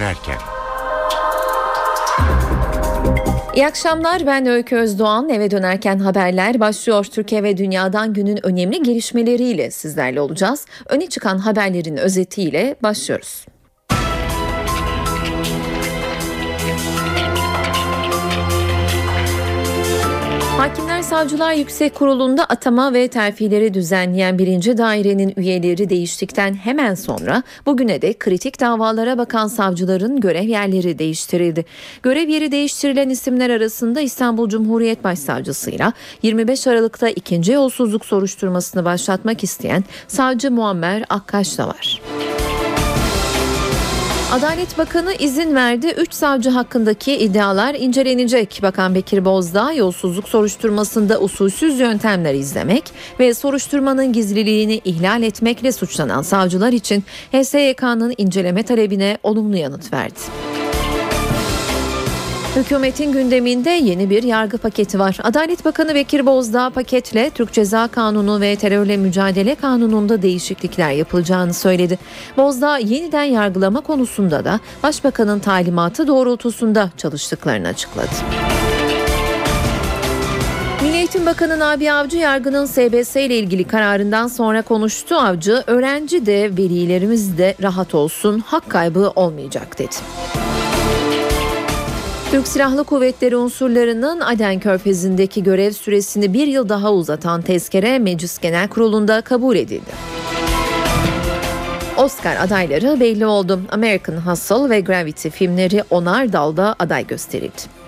dönerken. İyi akşamlar ben Öykü Özdoğan. Eve dönerken haberler başlıyor. Türkiye ve dünyadan günün önemli gelişmeleriyle sizlerle olacağız. Öne çıkan haberlerin özetiyle başlıyoruz. Hakimler Savcılar Yüksek Kurulu'nda atama ve terfileri düzenleyen birinci dairenin üyeleri değiştikten hemen sonra bugüne de kritik davalara bakan savcıların görev yerleri değiştirildi. Görev yeri değiştirilen isimler arasında İstanbul Cumhuriyet Başsavcısıyla 25 Aralık'ta ikinci yolsuzluk soruşturmasını başlatmak isteyen savcı Muammer Akkaş da var. Adalet Bakanı izin verdi. 3 savcı hakkındaki iddialar incelenecek. Bakan Bekir Bozdağ yolsuzluk soruşturmasında usulsüz yöntemler izlemek ve soruşturmanın gizliliğini ihlal etmekle suçlanan savcılar için HSYK'nın inceleme talebine olumlu yanıt verdi. Hükümetin gündeminde yeni bir yargı paketi var. Adalet Bakanı Bekir Bozdağ paketle Türk Ceza Kanunu ve Terörle Mücadele Kanunu'nda değişiklikler yapılacağını söyledi. Bozdağ yeniden yargılama konusunda da Başbakanın talimatı doğrultusunda çalıştıklarını açıkladı. Milli Eğitim Bakanı Nabi Avcı yargının SBS ile ilgili kararından sonra konuştu. Avcı öğrenci de velilerimiz de rahat olsun hak kaybı olmayacak dedi. Türk Silahlı Kuvvetleri unsurlarının Aden Körfezi'ndeki görev süresini bir yıl daha uzatan tezkere Meclis Genel Kurulu'nda kabul edildi. Oscar adayları belli oldu. American Hustle ve Gravity filmleri onar dalda aday gösterildi.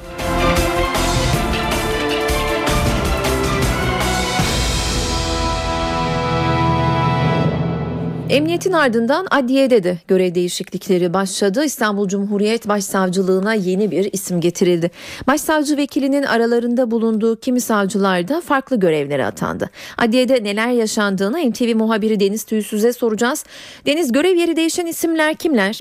Emniyetin ardından adliyede de görev değişiklikleri başladı. İstanbul Cumhuriyet Başsavcılığına yeni bir isim getirildi. Başsavcı vekilinin aralarında bulunduğu kimi savcılar da farklı görevlere atandı. Adliyede neler yaşandığını NTV muhabiri Deniz Tüysüz'e soracağız. Deniz görev yeri değişen isimler kimler?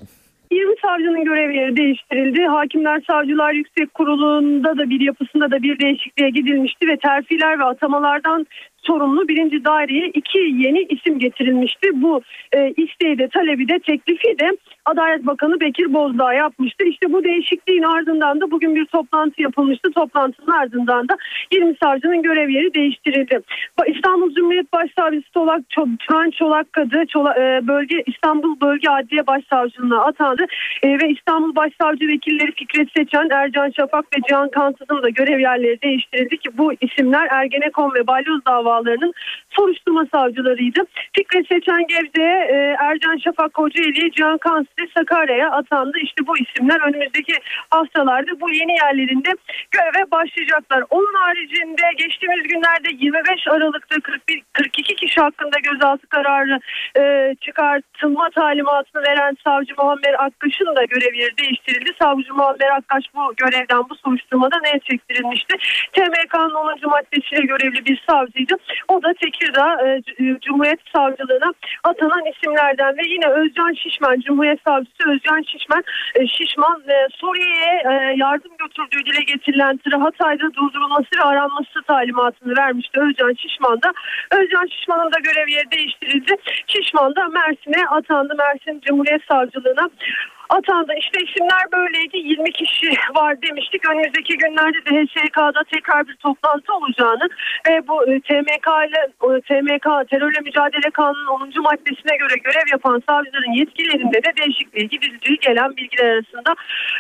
20 savcının görev yeri değiştirildi. Hakimler Savcılar Yüksek Kurulu'nda da bir yapısında da bir değişikliğe gidilmişti ve terfiler ve atamalardan sorumlu birinci daireye iki yeni isim getirilmişti. Bu e, isteği de talebi de teklifi de Adalet Bakanı Bekir Bozdağ yapmıştı. İşte bu değişikliğin ardından da bugün bir toplantı yapılmıştı. Toplantının ardından da 20 savcının görev yeri değiştirildi. İstanbul Cumhuriyet Başsavcısı Çolak, Turan Çolakkadı Çolak, e, bölge İstanbul Bölge Adliye Başsavcılığına atandı e, ve İstanbul Başsavcı Vekilleri Fikret Seçen, Ercan Şafak ve Cihan Kansız'ın da görev yerleri değiştirildi ki bu isimler Ergenekon ve Balyoz davalarının soruşturma savcılarıydı. Fikret Seçen Gebze'ye, e, Ercan Şafak Kocaeli, Cihan Kansız de Sakarya'ya atandı. İşte bu isimler önümüzdeki haftalarda bu yeni yerlerinde göreve başlayacaklar. Onun haricinde geçtiğimiz günlerde 25 Aralık'ta 41, 42 kişi hakkında gözaltı kararı e, çıkartılma talimatını veren savcı Muammer Akkaş'ın da görev yeri değiştirildi. Savcı Muammer Akkaş bu görevden bu soruşturmada ne çektirilmişti? TMK'nın 10. maddesiyle görevli bir savcıydı. O da Tekirdağ e, Cumhuriyet Savcılığına atanan isimlerden ve yine Özcan Şişman Cumhuriyet Savcısı Özcan Şişman, e, Şişman e, Suriye'ye e, yardım götürdüğü dile getirilen tırı Hatay'da durdurulması ve aranması talimatını vermişti Özcan Şişman da. Özcan Şişman'ın da görev yeri değiştirildi. Şişman da Mersin'e atandı. Mersin Cumhuriyet Savcılığına atandı. İşte isimler böyleydi. 20 kişi var demiştik. Önümüzdeki günlerde de HSK'da tekrar bir toplantı olacağını ve bu e, TMK ile e, TMK terörle mücadele kanunun 10. maddesine göre görev yapan savcıların yetkilerinde de değişikliğe gidildiği gelen bilgiler arasında.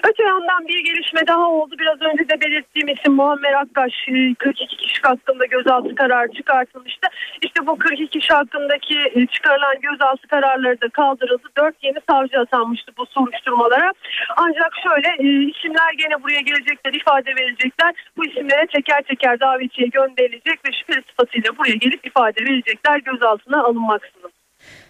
Öte yandan bir gelişme daha oldu. Biraz önce de belirttiğim isim Muammer Akkaş 42 e, kişi hakkında gözaltı kararı çıkartılmıştı. İşte bu 42 kişi hakkındaki çıkarılan gözaltı kararları da kaldırıldı. 4 yeni savcı atanmıştı bu sonuç soruşturmalara. Ancak şöyle e, isimler gene buraya gelecekler, ifade verecekler. Bu isimlere teker teker davetiye gönderilecek ve şüpheli sıfatıyla buraya gelip ifade verecekler gözaltına alınmaksızın.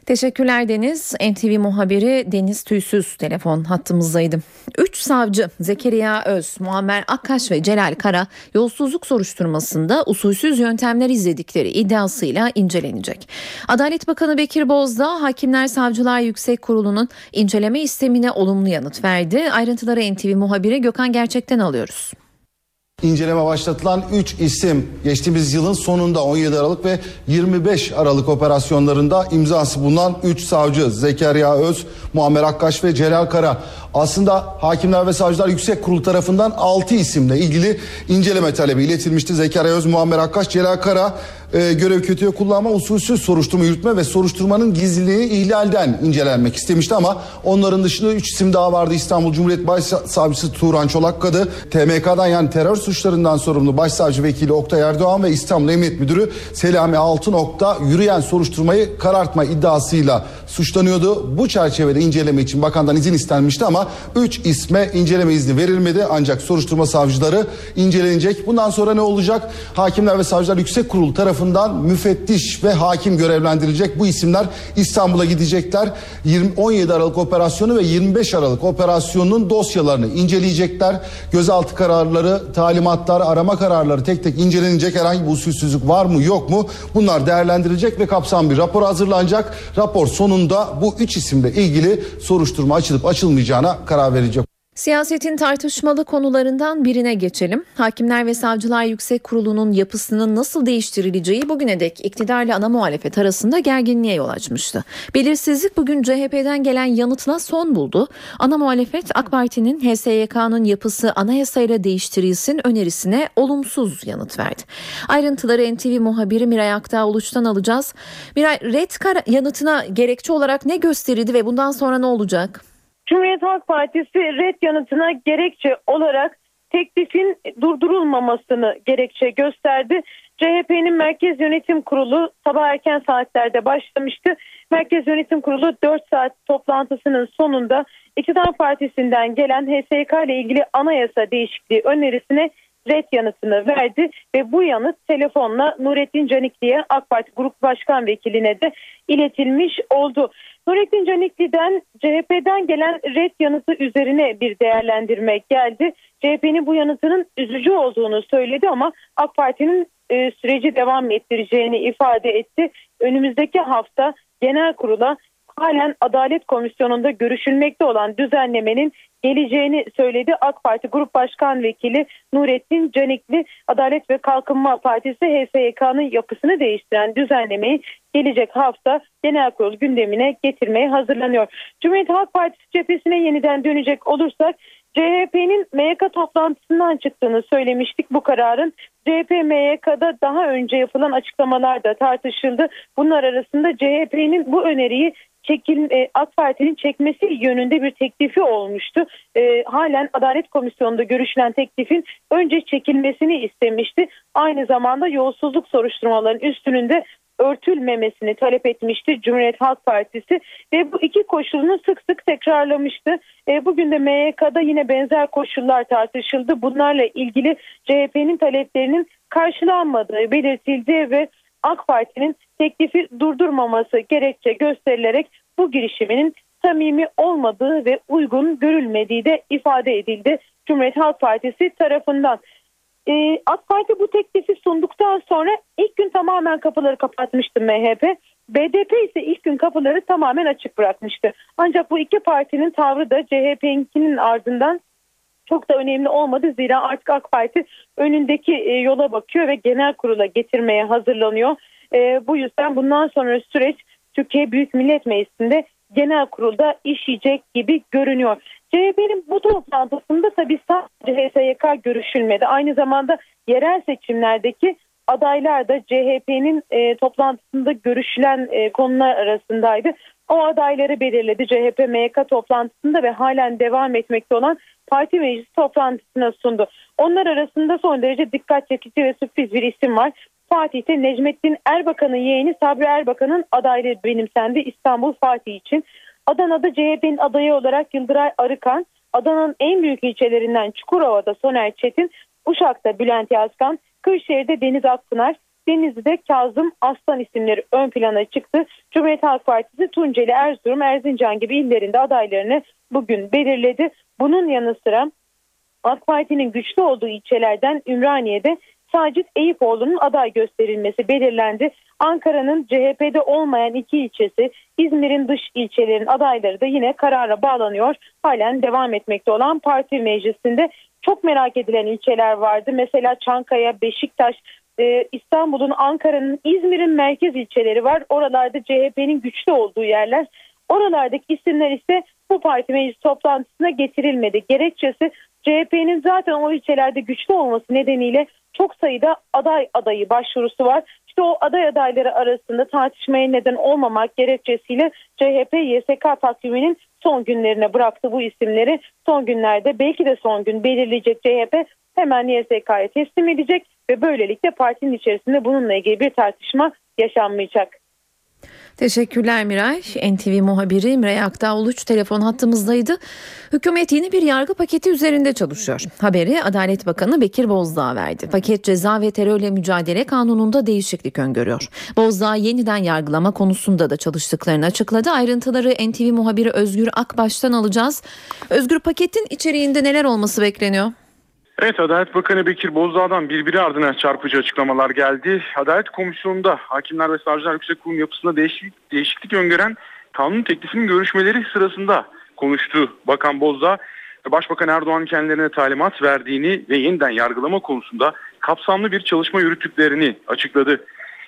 Teşekkürler Deniz. NTV muhabiri Deniz Tüysüz telefon hattımızdaydı. Üç savcı Zekeriya Öz, Muammer Akkaş ve Celal Kara yolsuzluk soruşturmasında usulsüz yöntemler izledikleri iddiasıyla incelenecek. Adalet Bakanı Bekir Bozdağ Hakimler Savcılar Yüksek Kurulu'nun inceleme istemine olumlu yanıt verdi. Ayrıntıları NTV muhabiri Gökhan Gerçek'ten alıyoruz. İnceleme başlatılan 3 isim geçtiğimiz yılın sonunda 17 Aralık ve 25 Aralık operasyonlarında imzası bulunan 3 savcı Zekeriya Öz, Muammer Akkaş ve Celal Kara. Aslında Hakimler ve Savcılar Yüksek Kurulu tarafından 6 isimle ilgili inceleme talebi iletilmişti. Zekeriya Öz, Muammer Akkaş, Celal Kara e, görev kötüye kullanma, usulsüz soruşturma yürütme ve soruşturmanın gizliliği ihlalden incelenmek istemişti ama onların dışında 3 isim daha vardı. İstanbul Cumhuriyet Başsavcısı Turan Çolakkadı, TMK'dan yani terör suçlarından sorumlu Başsavcı Vekili Oktay Erdoğan ve İstanbul Emniyet Müdürü Selami Altınok'ta yürüyen soruşturmayı karartma iddiasıyla suçlanıyordu. Bu çerçevede inceleme için bakandan izin istenmişti ama 3 isme inceleme izni verilmedi ancak soruşturma savcıları incelenecek. Bundan sonra ne olacak? Hakimler ve Savcılar Yüksek Kurulu tarafından müfettiş ve hakim görevlendirilecek. Bu isimler İstanbul'a gidecekler. 20, 17 Aralık operasyonu ve 25 Aralık operasyonunun dosyalarını inceleyecekler. Gözaltı kararları, talimatlar, arama kararları tek tek incelenecek. Herhangi bir usulsüzlük var mı yok mu? Bunlar değerlendirilecek ve kapsam bir rapor hazırlanacak. Rapor sonunda bu üç isimle ilgili soruşturma açılıp açılmayacağına karar verecek. Siyasetin tartışmalı konularından birine geçelim. Hakimler ve Savcılar Yüksek Kurulu'nun yapısının nasıl değiştirileceği bugüne dek iktidarla ana muhalefet arasında gerginliğe yol açmıştı. Belirsizlik bugün CHP'den gelen yanıtına son buldu. Ana muhalefet AK Parti'nin HSYK'nın yapısı anayasayla değiştirilsin önerisine olumsuz yanıt verdi. Ayrıntıları NTV muhabiri Miray Aktağ Uluç'tan alacağız. Miray, red yanıtına gerekçe olarak ne gösterildi ve bundan sonra ne olacak? Cumhuriyet Halk Partisi red yanıtına gerekçe olarak teklifin durdurulmamasını gerekçe gösterdi. CHP'nin Merkez Yönetim Kurulu sabah erken saatlerde başlamıştı. Merkez Yönetim Kurulu 4 saat toplantısının sonunda İktidar Partisi'nden gelen HSK ile ilgili anayasa değişikliği önerisine red yanıtını verdi ve bu yanıt telefonla Nurettin Canikli'ye AK Parti Grup Başkan Vekiline de iletilmiş oldu. Nurettin Canikli'den CHP'den gelen red yanıtı üzerine bir değerlendirme geldi. CHP'nin bu yanıtının üzücü olduğunu söyledi ama AK Parti'nin e, süreci devam ettireceğini ifade etti. Önümüzdeki hafta genel kurula halen Adalet Komisyonu'nda görüşülmekte olan düzenlemenin geleceğini söyledi. AK Parti Grup Başkan Vekili Nurettin Canikli Adalet ve Kalkınma Partisi HSYK'nın yapısını değiştiren düzenlemeyi gelecek hafta genel kurul gündemine getirmeye hazırlanıyor. Cumhuriyet Halk Partisi cephesine yeniden dönecek olursak CHP'nin MYK toplantısından çıktığını söylemiştik bu kararın. CHP MYK'da daha önce yapılan açıklamalar da tartışıldı. Bunlar arasında CHP'nin bu öneriyi çekil, e, AK Parti'nin çekmesi yönünde bir teklifi olmuştu. E, halen Adalet Komisyonu'nda görüşülen teklifin önce çekilmesini istemişti. Aynı zamanda yolsuzluk soruşturmalarının üstünün de örtülmemesini talep etmişti Cumhuriyet Halk Partisi ve bu iki koşulunu sık sık tekrarlamıştı. E, bugün de MYK'da yine benzer koşullar tartışıldı. Bunlarla ilgili CHP'nin taleplerinin karşılanmadığı belirtildi ve AK Parti'nin teklifi durdurmaması gerekçe gösterilerek bu girişiminin samimi olmadığı ve uygun görülmediği de ifade edildi Cumhuriyet Halk Partisi tarafından. Ee, AK Parti bu teklifi sunduktan sonra ilk gün tamamen kapıları kapatmıştı MHP. BDP ise ilk gün kapıları tamamen açık bırakmıştı. Ancak bu iki partinin tavrı da CHP'ninkinin ardından çok da önemli olmadı. Zira artık AK Parti önündeki e, yola bakıyor ve genel kurula getirmeye hazırlanıyor. E, bu yüzden bundan sonra süreç Türkiye Büyük Millet Meclisi'nde genel kurulda işleyecek gibi görünüyor. CHP'nin bu toplantısında tabii sadece HSYK görüşülmedi. Aynı zamanda yerel seçimlerdeki adaylar da CHP'nin e, toplantısında görüşülen e, konular arasındaydı. O adayları belirledi CHP MYK toplantısında ve halen devam etmekte olan parti meclisi toplantısına sundu. Onlar arasında son derece dikkat çekici ve sürpriz bir isim var. Fatih'te Necmettin Erbakan'ın yeğeni Sabri Erbakan'ın adaylığı benimsendi İstanbul Fatih için. Adana'da CHP'nin adayı olarak Yıldıray Arıkan, Adana'nın en büyük ilçelerinden Çukurova'da Soner Çetin, Uşak'ta Bülent Yazgan, Kırşehir'de Deniz Akpınar, Denizli'de Kazım Aslan isimleri ön plana çıktı. Cumhuriyet Halk Partisi Tunceli, Erzurum, Erzincan gibi illerinde adaylarını bugün belirledi. Bunun yanı sıra AK Parti'nin güçlü olduğu ilçelerden Ümraniye'de Sacit Eyüpoğlu'nun aday gösterilmesi belirlendi. Ankara'nın CHP'de olmayan iki ilçesi, İzmir'in dış ilçelerin adayları da yine karara bağlanıyor. Halen devam etmekte olan parti meclisinde çok merak edilen ilçeler vardı. Mesela Çankaya, Beşiktaş, e, İstanbul'un, Ankara'nın, İzmir'in merkez ilçeleri var. Oralarda CHP'nin güçlü olduğu yerler. Oralardaki isimler ise bu parti meclis toplantısına getirilmedi. Gerekçesi CHP'nin zaten o ilçelerde güçlü olması nedeniyle çok sayıda aday adayı başvurusu var. İşte o aday adayları arasında tartışmaya neden olmamak gerekçesiyle CHP YSK takviminin son günlerine bıraktı bu isimleri. Son günlerde belki de son gün belirleyecek CHP hemen YSK'ya teslim edecek ve böylelikle partinin içerisinde bununla ilgili bir tartışma yaşanmayacak. Teşekkürler Miray. NTV muhabiri Miray Aktağ Uluç telefon hattımızdaydı. Hükümet yeni bir yargı paketi üzerinde çalışıyor. Haberi Adalet Bakanı Bekir Bozdağ verdi. Paket ceza ve terörle mücadele kanununda değişiklik öngörüyor. Bozdağ yeniden yargılama konusunda da çalıştıklarını açıkladı. Ayrıntıları NTV muhabiri Özgür Akbaş'tan alacağız. Özgür paketin içeriğinde neler olması bekleniyor? Evet Adalet Bakanı Bekir Bozdağ'dan birbiri ardına çarpıcı açıklamalar geldi. Adalet Komisyonu'nda Hakimler ve Savcılar Yüksek Kurulu yapısında değişiklik, değişiklik öngören kanun teklifinin görüşmeleri sırasında konuştu Bakan Bozdağ. Başbakan Erdoğan kendilerine talimat verdiğini ve yeniden yargılama konusunda kapsamlı bir çalışma yürüttüklerini açıkladı.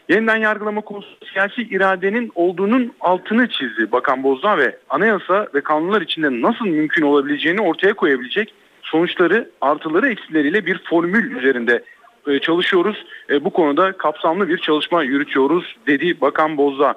Yeniden yargılama konusu siyasi iradenin olduğunun altını çizdi Bakan Bozdağ ve anayasa ve kanunlar içinde nasıl mümkün olabileceğini ortaya koyabilecek sonuçları artıları eksileriyle bir formül üzerinde e, çalışıyoruz. E, bu konuda kapsamlı bir çalışma yürütüyoruz dedi Bakan Bozdağ.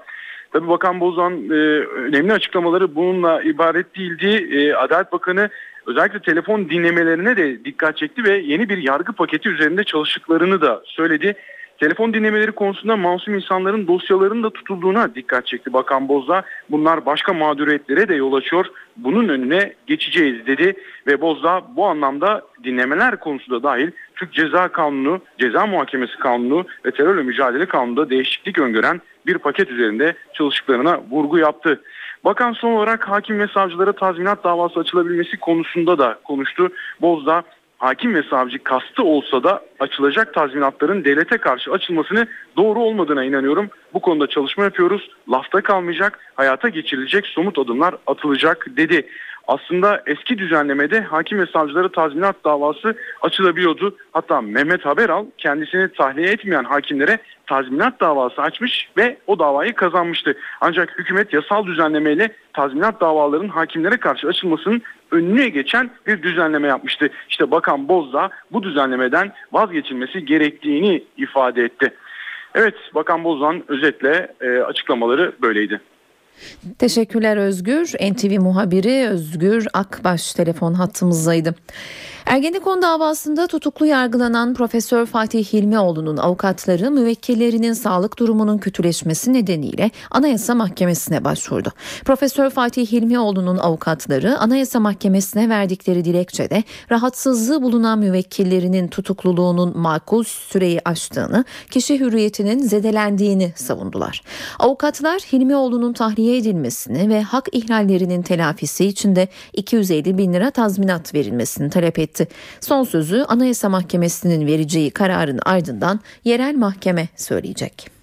Tabii Bakan Bozan e, önemli açıklamaları bununla ibaret değildi. Adalet Bakanı özellikle telefon dinlemelerine de dikkat çekti ve yeni bir yargı paketi üzerinde çalıştıklarını da söyledi. Telefon dinlemeleri konusunda masum insanların dosyalarının da tutulduğuna dikkat çekti Bakan Bozdağ. Bunlar başka mağduriyetlere de yol açıyor. Bunun önüne geçeceğiz dedi ve Bozdağ bu anlamda dinlemeler konusunda dahil Türk Ceza Kanunu, Ceza Muhakemesi Kanunu ve Terörle Mücadele Kanunu'nda değişiklik öngören bir paket üzerinde çalıştıklarına vurgu yaptı. Bakan son olarak hakim ve savcılara tazminat davası açılabilmesi konusunda da konuştu. Bozdağ hakim ve savcı kastı olsa da açılacak tazminatların devlete karşı açılmasını doğru olmadığına inanıyorum. Bu konuda çalışma yapıyoruz. Lafta kalmayacak, hayata geçirilecek somut adımlar atılacak dedi. Aslında eski düzenlemede hakim ve savcılara tazminat davası açılabiliyordu. Hatta Mehmet Haberal kendisini tahliye etmeyen hakimlere tazminat davası açmış ve o davayı kazanmıştı. Ancak hükümet yasal düzenlemeyle tazminat davaların hakimlere karşı açılmasının önüne geçen bir düzenleme yapmıştı. İşte Bakan Bozdağ bu düzenlemeden vazgeçilmesi gerektiğini ifade etti. Evet Bakan Bozdağ'ın özetle e, açıklamaları böyleydi. Teşekkürler Özgür. NTV muhabiri Özgür Akbaş telefon hattımızdaydı. Ergenekon davasında tutuklu yargılanan Profesör Fatih Hilmioğlu'nun avukatları müvekkillerinin sağlık durumunun kötüleşmesi nedeniyle Anayasa Mahkemesi'ne başvurdu. Profesör Fatih Hilmioğlu'nun avukatları Anayasa Mahkemesi'ne verdikleri dilekçede rahatsızlığı bulunan müvekkillerinin tutukluluğunun makul süreyi aştığını, kişi hürriyetinin zedelendiğini savundular. Avukatlar Hilmioğlu'nun tahliye edilmesini ve hak ihlallerinin telafisi için de 250 bin lira tazminat verilmesini talep etti etti. Son sözü Anayasa Mahkemesi'nin vereceği kararın ardından yerel mahkeme söyleyecek.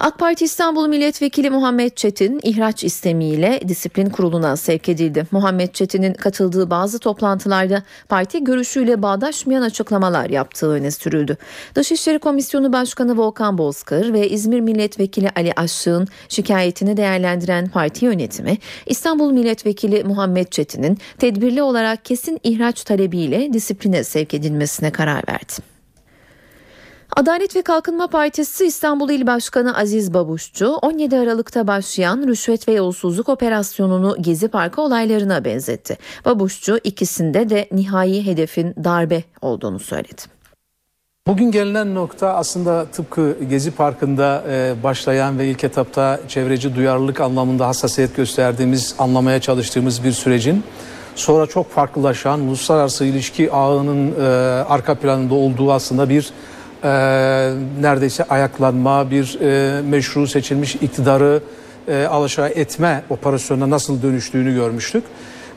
AK Parti İstanbul Milletvekili Muhammed Çetin ihraç istemiyle disiplin kuruluna sevk edildi. Muhammed Çetin'in katıldığı bazı toplantılarda parti görüşüyle bağdaşmayan açıklamalar yaptığı öne sürüldü. Dışişleri Komisyonu Başkanı Volkan Bozkır ve İzmir Milletvekili Ali Aşık'ın şikayetini değerlendiren parti yönetimi İstanbul Milletvekili Muhammed Çetin'in tedbirli olarak kesin ihraç talebiyle disipline sevk edilmesine karar verdi. Adalet ve Kalkınma Partisi İstanbul İl Başkanı Aziz Babuşçu 17 Aralık'ta başlayan rüşvet ve yolsuzluk operasyonunu Gezi Parkı olaylarına benzetti. Babuşçu ikisinde de nihai hedefin darbe olduğunu söyledi. Bugün gelinen nokta aslında tıpkı Gezi Parkı'nda e, başlayan ve ilk etapta çevreci duyarlılık anlamında hassasiyet gösterdiğimiz, anlamaya çalıştığımız bir sürecin sonra çok farklılaşan uluslararası ilişki ağının e, arka planında olduğu aslında bir e, neredeyse ayaklanma, bir e, meşru seçilmiş iktidarı e, alaşağı etme operasyonuna nasıl dönüştüğünü görmüştük.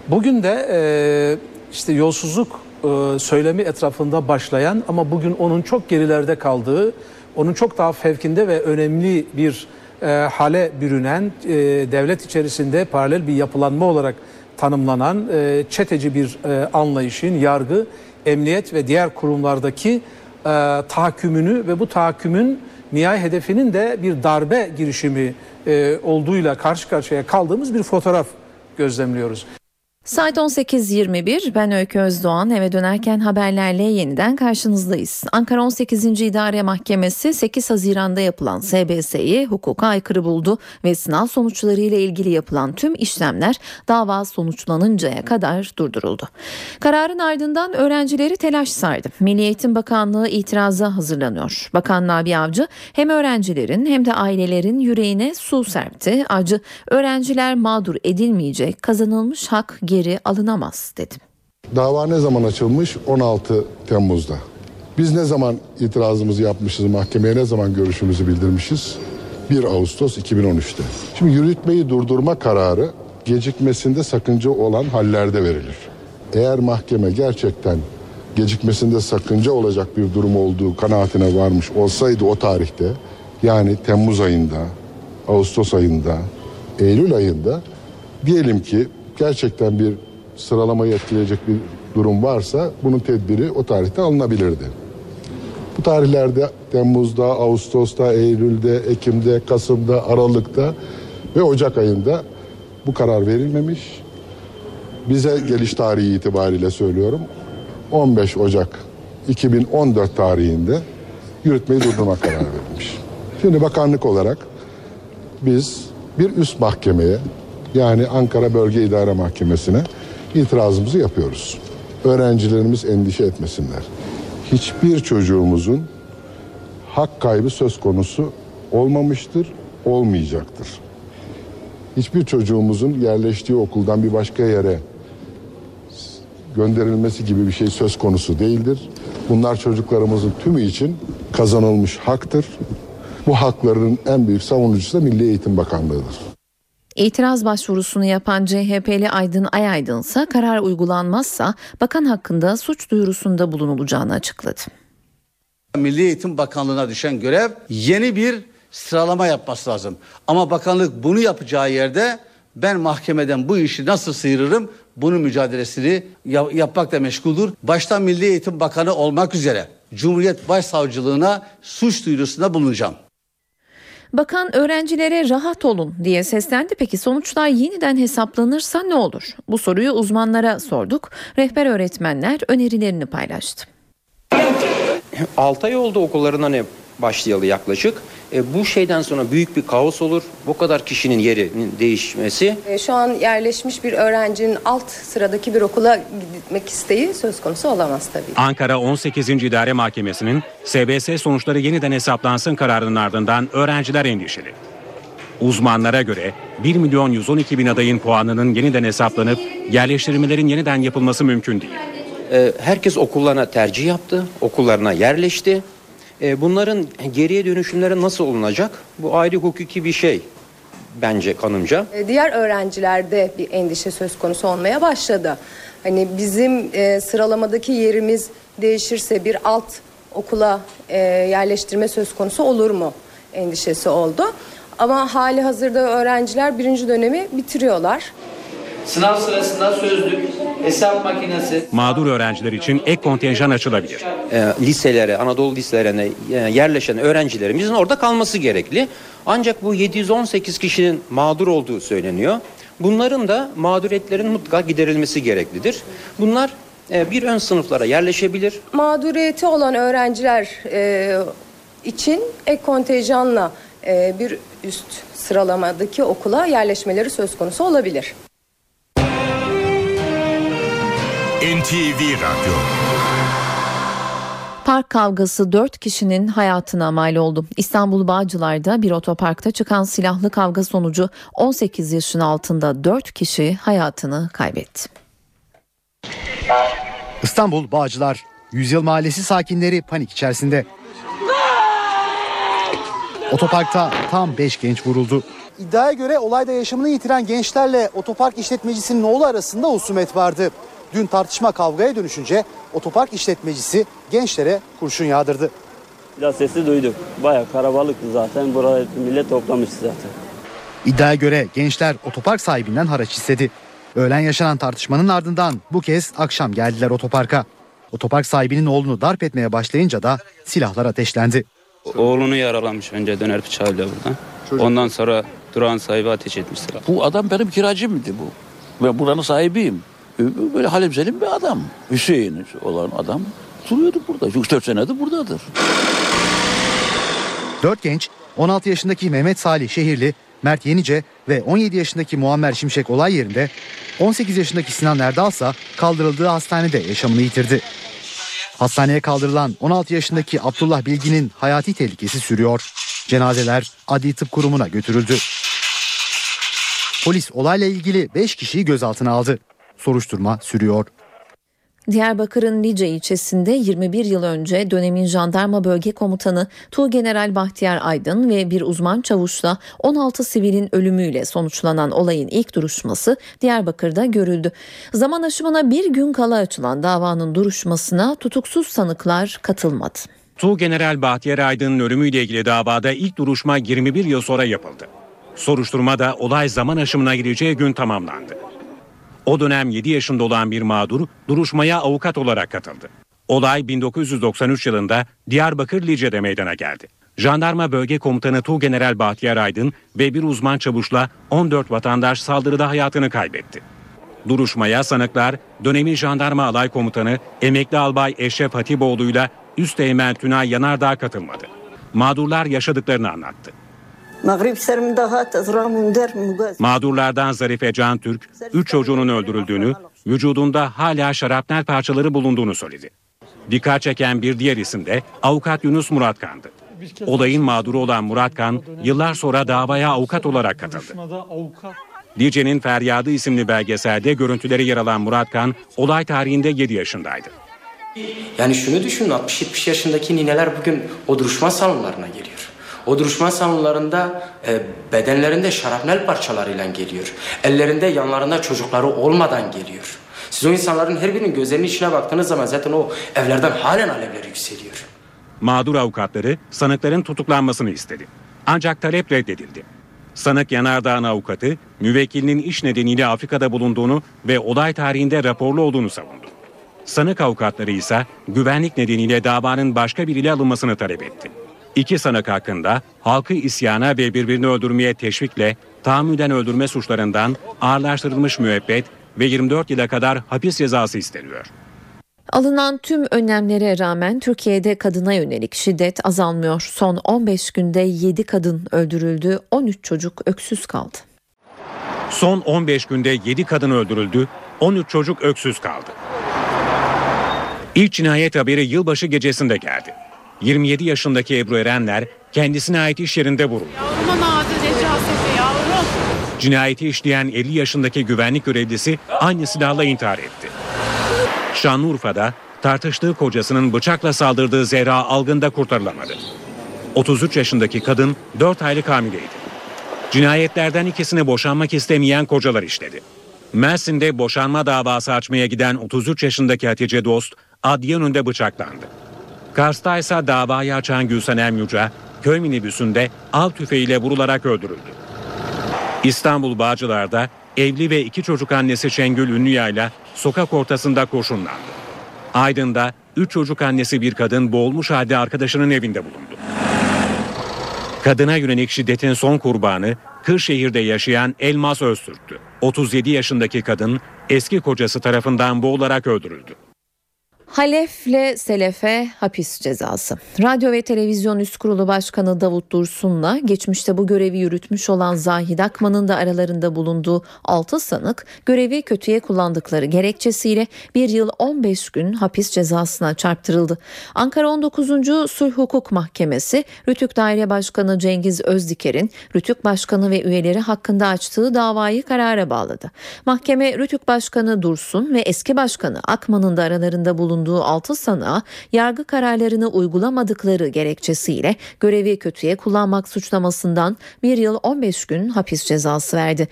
Bugün de e, işte yolsuzluk e, söylemi etrafında başlayan ama bugün onun çok gerilerde kaldığı, onun çok daha fevkinde ve önemli bir e, hale bürünen e, devlet içerisinde paralel bir yapılanma olarak tanımlanan e, çeteci bir e, anlayışın yargı, emniyet ve diğer kurumlardaki e, tahakkümünü ve bu tahakkümün nihai hedefinin de bir darbe girişimi e, olduğuyla karşı karşıya kaldığımız bir fotoğraf gözlemliyoruz. Saat 18.21 ben Öykü Özdoğan eve dönerken haberlerle yeniden karşınızdayız. Ankara 18. İdare Mahkemesi 8 Haziran'da yapılan SBS'yi hukuka aykırı buldu ve sınav sonuçları ile ilgili yapılan tüm işlemler dava sonuçlanıncaya kadar durduruldu. Kararın ardından öğrencileri telaş sardı. Milli Eğitim Bakanlığı itiraza hazırlanıyor. Bakan Nabi Avcı hem öğrencilerin hem de ailelerin yüreğine su serpti. Avcı öğrenciler mağdur edilmeyecek kazanılmış hak geri alınamaz dedi. Dava ne zaman açılmış? 16 Temmuz'da. Biz ne zaman itirazımızı yapmışız mahkemeye ne zaman görüşümüzü bildirmişiz? 1 Ağustos 2013'te. Şimdi yürütmeyi durdurma kararı gecikmesinde sakınca olan hallerde verilir. Eğer mahkeme gerçekten gecikmesinde sakınca olacak bir durum olduğu kanaatine varmış olsaydı o tarihte yani Temmuz ayında, Ağustos ayında, Eylül ayında diyelim ki gerçekten bir sıralamayı etkileyecek bir durum varsa bunun tedbiri o tarihte alınabilirdi. Bu tarihlerde Temmuz'da, Ağustos'ta, Eylül'de, Ekim'de, Kasım'da, Aralık'ta ve Ocak ayında bu karar verilmemiş. Bize geliş tarihi itibariyle söylüyorum. 15 Ocak 2014 tarihinde yürütmeyi durdurma kararı verilmiş. Şimdi bakanlık olarak biz bir üst mahkemeye yani Ankara Bölge İdare Mahkemesi'ne itirazımızı yapıyoruz. Öğrencilerimiz endişe etmesinler. Hiçbir çocuğumuzun hak kaybı söz konusu olmamıştır, olmayacaktır. Hiçbir çocuğumuzun yerleştiği okuldan bir başka yere gönderilmesi gibi bir şey söz konusu değildir. Bunlar çocuklarımızın tümü için kazanılmış haktır. Bu hakların en büyük savunucusu da Milli Eğitim Bakanlığı'dır. İtiraz başvurusunu yapan CHP'li Aydın Ayaydın ise karar uygulanmazsa bakan hakkında suç duyurusunda bulunulacağını açıkladı. Milli Eğitim Bakanlığı'na düşen görev yeni bir sıralama yapması lazım. Ama bakanlık bunu yapacağı yerde ben mahkemeden bu işi nasıl sıyırırım bunun mücadelesini yapmakla meşguldür. Başta Milli Eğitim Bakanı olmak üzere Cumhuriyet Başsavcılığına suç duyurusunda bulunacağım. Bakan öğrencilere rahat olun diye seslendi. Peki sonuçlar yeniden hesaplanırsa ne olur? Bu soruyu uzmanlara sorduk. Rehber öğretmenler önerilerini paylaştı. 6 ay oldu okulların hani başlayalı yaklaşık. E, bu şeyden sonra büyük bir kaos olur. Bu kadar kişinin yerinin değişmesi. E, şu an yerleşmiş bir öğrencinin alt sıradaki bir okula gitmek isteği söz konusu olamaz tabii. Ankara 18. İdare Mahkemesi'nin SBS sonuçları yeniden hesaplansın kararının ardından öğrenciler endişeli. Uzmanlara göre 1 milyon 112 bin adayın puanının yeniden hesaplanıp yerleştirmelerin yeniden yapılması mümkün değil. E, herkes okullarına tercih yaptı, okullarına yerleşti. E, bunların geriye dönüşümleri nasıl olunacak? Bu ayrı hukuki bir şey bence kanımca. E, diğer öğrencilerde bir endişe söz konusu olmaya başladı. Hani bizim e, sıralamadaki yerimiz değişirse bir alt okula yerleştirme söz konusu olur mu endişesi oldu. Ama hali hazırda öğrenciler birinci dönemi bitiriyorlar. Sınav sırasında sözlük, hesap makinesi. Mağdur öğrenciler için ek kontenjan açılabilir. E, liselere, Anadolu liselerine e, yerleşen öğrencilerimizin orada kalması gerekli. Ancak bu 718 kişinin mağdur olduğu söyleniyor. Bunların da mağduriyetlerin mutlaka giderilmesi gereklidir. Bunlar e, bir ön sınıflara yerleşebilir. Mağduriyeti olan öğrenciler e, için ek kontenjanla bir üst sıralamadaki okula yerleşmeleri söz konusu olabilir. NTV Radyo Park kavgası 4 kişinin hayatına mal oldu. İstanbul Bağcılar'da bir otoparkta çıkan silahlı kavga sonucu 18 yaşın altında 4 kişi hayatını kaybetti. İstanbul Bağcılar, Yüzyıl Mahallesi sakinleri panik içerisinde. Otoparkta tam 5 genç vuruldu. İddiaya göre olayda yaşamını yitiren gençlerle otopark işletmecisinin oğlu arasında husumet vardı. Dün tartışma kavgaya dönüşünce otopark işletmecisi gençlere kurşun yağdırdı. Biraz sesi duyduk. Bayağı karabalıktı zaten. Buraya millet toplamış zaten. İddiaya göre gençler otopark sahibinden haraç istedi. Öğlen yaşanan tartışmanın ardından bu kez akşam geldiler otoparka. Otopark sahibinin oğlunu darp etmeye başlayınca da silahlar ateşlendi. Oğlunu yaralamış önce döner bıçağıyla buradan. Ondan sonra durağın sahibi ateş etmişler. Bu adam benim kiracımdı bu. Ben buranın sahibiyim. Böyle halim selim bir adam. Hüseyin olan adam duruyordu burada. 3-4 senedir buradadır. Dört genç 16 yaşındaki Mehmet Salih Şehirli, Mert Yenice ve 17 yaşındaki Muammer Şimşek olay yerinde 18 yaşındaki Sinan Erdal ise kaldırıldığı hastanede yaşamını yitirdi. Hastaneye kaldırılan 16 yaşındaki Abdullah Bilgin'in hayati tehlikesi sürüyor. Cenazeler Adli Tıp Kurumu'na götürüldü. Polis olayla ilgili 5 kişiyi gözaltına aldı. Soruşturma sürüyor. Diyarbakır'ın Lice ilçesinde 21 yıl önce dönemin jandarma bölge komutanı Tuğgeneral Bahtiyar Aydın ve bir uzman çavuşla 16 sivilin ölümüyle sonuçlanan olayın ilk duruşması Diyarbakır'da görüldü. Zaman aşımına bir gün kala açılan davanın duruşmasına tutuksuz sanıklar katılmadı. Tuğgeneral Bahtiyar Aydın'ın ölümüyle ilgili davada ilk duruşma 21 yıl sonra yapıldı. Soruşturmada olay zaman aşımına gireceği gün tamamlandı. O dönem 7 yaşında olan bir mağdur duruşmaya avukat olarak katıldı. Olay 1993 yılında Diyarbakır Lice'de meydana geldi. Jandarma Bölge Komutanı Tuğgeneral Bahtiyar Aydın ve bir uzman çavuşla 14 vatandaş saldırıda hayatını kaybetti. Duruşmaya sanıklar dönemin jandarma alay komutanı emekli albay Eşref Hatipoğlu'yla Üsteğmen Tünay Yanardağ katılmadı. Mağdurlar yaşadıklarını anlattı. Mağdurlardan Zarife Can Türk, 3 çocuğunun öldürüldüğünü, vücudunda hala şarapnel parçaları bulunduğunu söyledi. Dikkat çeken bir diğer isim de avukat Yunus Muratkan'dı. Olayın mağduru olan Muratkan yıllar sonra davaya avukat olarak katıldı. Lice'nin Feryadı isimli belgeselde görüntüleri yer alan Muratkan olay tarihinde 7 yaşındaydı. Yani şunu düşünün 60-70 yaşındaki nineler bugün o duruşma salonlarına geliyor. O duruşma salonlarında e, bedenlerinde şarapnel parçalarıyla geliyor. Ellerinde yanlarında çocukları olmadan geliyor. Siz o insanların her birinin gözlerinin içine baktığınız zaman zaten o evlerden halen alevler yükseliyor. Mağdur avukatları sanıkların tutuklanmasını istedi. Ancak talep reddedildi. Sanık Yanardağ'ın avukatı müvekkilinin iş nedeniyle Afrika'da bulunduğunu ve olay tarihinde raporlu olduğunu savundu. Sanık avukatları ise güvenlik nedeniyle davanın başka biriyle alınmasını talep etti. İki sanık hakkında halkı isyana ve birbirini öldürmeye teşvikle tahammüden öldürme suçlarından ağırlaştırılmış müebbet ve 24 yıla kadar hapis cezası isteniyor. Alınan tüm önlemlere rağmen Türkiye'de kadına yönelik şiddet azalmıyor. Son 15 günde 7 kadın öldürüldü, 13 çocuk öksüz kaldı. Son 15 günde 7 kadın öldürüldü, 13 çocuk öksüz kaldı. İlk cinayet haberi yılbaşı gecesinde geldi. 27 yaşındaki Ebru Erenler kendisine ait iş yerinde vuruldu. Cinayeti işleyen 50 yaşındaki güvenlik görevlisi aynı silahla intihar etti. Şanlıurfa'da tartıştığı kocasının bıçakla saldırdığı Zehra Algın'da kurtarılamadı. 33 yaşındaki kadın 4 aylık hamileydi. Cinayetlerden ikisini boşanmak istemeyen kocalar işledi. Mersin'de boşanma davası açmaya giden 33 yaşındaki Hatice Dost adliye önünde bıçaklandı. Kars'ta ise davayı açan Gülsen Emyuca köy minibüsünde av tüfeğiyle vurularak öldürüldü. İstanbul Bağcılar'da evli ve iki çocuk annesi Şengül Ünlüyayla sokak ortasında kurşunlandı. Aydın'da üç çocuk annesi bir kadın boğulmuş halde arkadaşının evinde bulundu. Kadına yönelik şiddetin son kurbanı Kırşehir'de yaşayan Elmas Öztürk'tü. 37 yaşındaki kadın eski kocası tarafından boğularak öldürüldü. Halef'le Selef'e hapis cezası. Radyo ve Televizyon Üst Kurulu Başkanı Davut Dursun'la geçmişte bu görevi yürütmüş olan Zahid Akman'ın da aralarında bulunduğu 6 sanık görevi kötüye kullandıkları gerekçesiyle 1 yıl 15 gün hapis cezasına çarptırıldı. Ankara 19. Sulh Hukuk Mahkemesi Rütük Daire Başkanı Cengiz Özdiker'in Rütük Başkanı ve üyeleri hakkında açtığı davayı karara bağladı. Mahkeme Rütük Başkanı Dursun ve eski başkanı Akman'ın da aralarında bulunduğu bulunduğu 6 sanığa yargı kararlarını uygulamadıkları gerekçesiyle görevi kötüye kullanmak suçlamasından 1 yıl 15 gün hapis cezası verdi.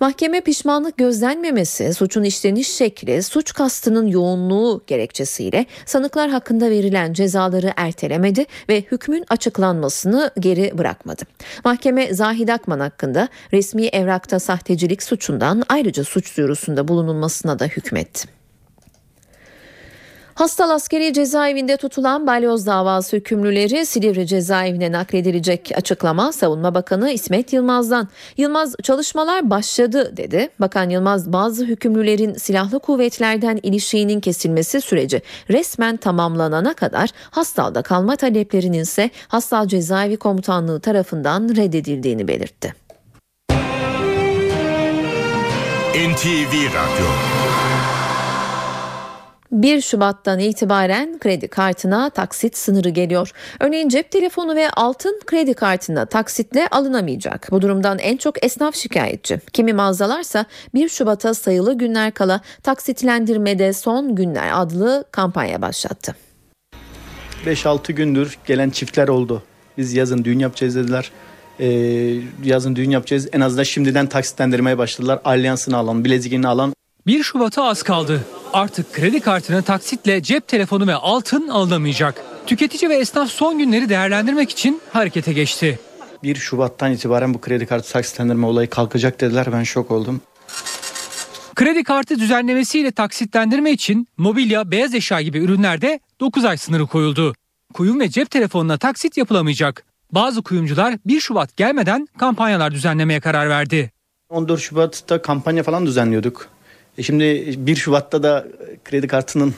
Mahkeme pişmanlık gözlenmemesi, suçun işleniş şekli, suç kastının yoğunluğu gerekçesiyle sanıklar hakkında verilen cezaları ertelemedi ve hükmün açıklanmasını geri bırakmadı. Mahkeme Zahid Akman hakkında resmi evrakta sahtecilik suçundan ayrıca suç duyurusunda bulunulmasına da hükmetti. Hastal askeri cezaevinde tutulan balyoz davası hükümlüleri Silivri cezaevine nakledilecek açıklama Savunma Bakanı İsmet Yılmaz'dan. Yılmaz çalışmalar başladı dedi. Bakan Yılmaz bazı hükümlülerin silahlı kuvvetlerden ilişiğinin kesilmesi süreci resmen tamamlanana kadar Hastal'da kalma taleplerinin ise Hastal Cezaevi Komutanlığı tarafından reddedildiğini belirtti. NTV Radyo 1 Şubat'tan itibaren kredi kartına taksit sınırı geliyor. Örneğin cep telefonu ve altın kredi kartına taksitle alınamayacak. Bu durumdan en çok esnaf şikayetçi. Kimi mağazalarsa 1 Şubat'a sayılı günler kala taksitlendirmede son günler adlı kampanya başlattı. 5-6 gündür gelen çiftler oldu. Biz yazın düğün yapacağız dediler. Ee, yazın düğün yapacağız. En azından şimdiden taksitlendirmeye başladılar. Alyansını alan, bileziğini alan 1 Şubat'a az kaldı. Artık kredi kartını taksitle cep telefonu ve altın alınamayacak. Tüketici ve esnaf son günleri değerlendirmek için harekete geçti. 1 Şubat'tan itibaren bu kredi kartı taksitlendirme olayı kalkacak dediler. Ben şok oldum. Kredi kartı düzenlemesiyle taksitlendirme için mobilya, beyaz eşya gibi ürünlerde 9 ay sınırı koyuldu. Kuyum ve cep telefonuna taksit yapılamayacak. Bazı kuyumcular 1 Şubat gelmeden kampanyalar düzenlemeye karar verdi. 14 Şubat'ta kampanya falan düzenliyorduk. E şimdi 1 Şubat'ta da kredi kartının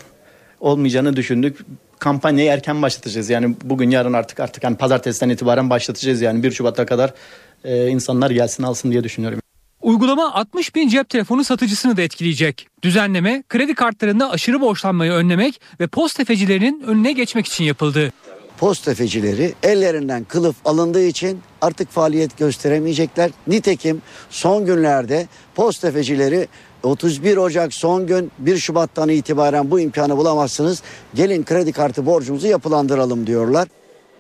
olmayacağını düşündük. Kampanyayı erken başlatacağız. Yani bugün yarın artık artık hani pazartesiden itibaren başlatacağız yani 1 Şubat'a kadar e, insanlar gelsin alsın diye düşünüyorum. Uygulama 60 bin cep telefonu satıcısını da etkileyecek. Düzenleme kredi kartlarında aşırı borçlanmayı önlemek ve post tefecilerinin önüne geçmek için yapıldı. Post tefecileri ellerinden kılıf alındığı için artık faaliyet gösteremeyecekler. Nitekim son günlerde post tefecileri 31 Ocak son gün 1 Şubat'tan itibaren bu imkanı bulamazsınız. Gelin kredi kartı borcumuzu yapılandıralım diyorlar.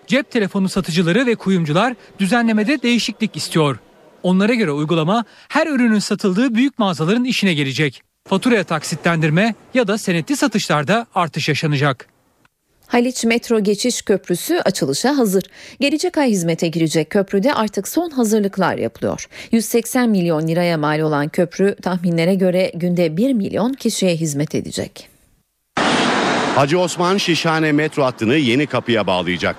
Cep telefonu satıcıları ve kuyumcular düzenlemede değişiklik istiyor. Onlara göre uygulama her ürünün satıldığı büyük mağazaların işine gelecek. Faturaya taksitlendirme ya da senetli satışlarda artış yaşanacak. Haliç Metro Geçiş Köprüsü açılışa hazır. Gelecek ay hizmete girecek köprüde artık son hazırlıklar yapılıyor. 180 milyon liraya mal olan köprü tahminlere göre günde 1 milyon kişiye hizmet edecek. Hacı Osman Şişhane metro hattını yeni kapıya bağlayacak.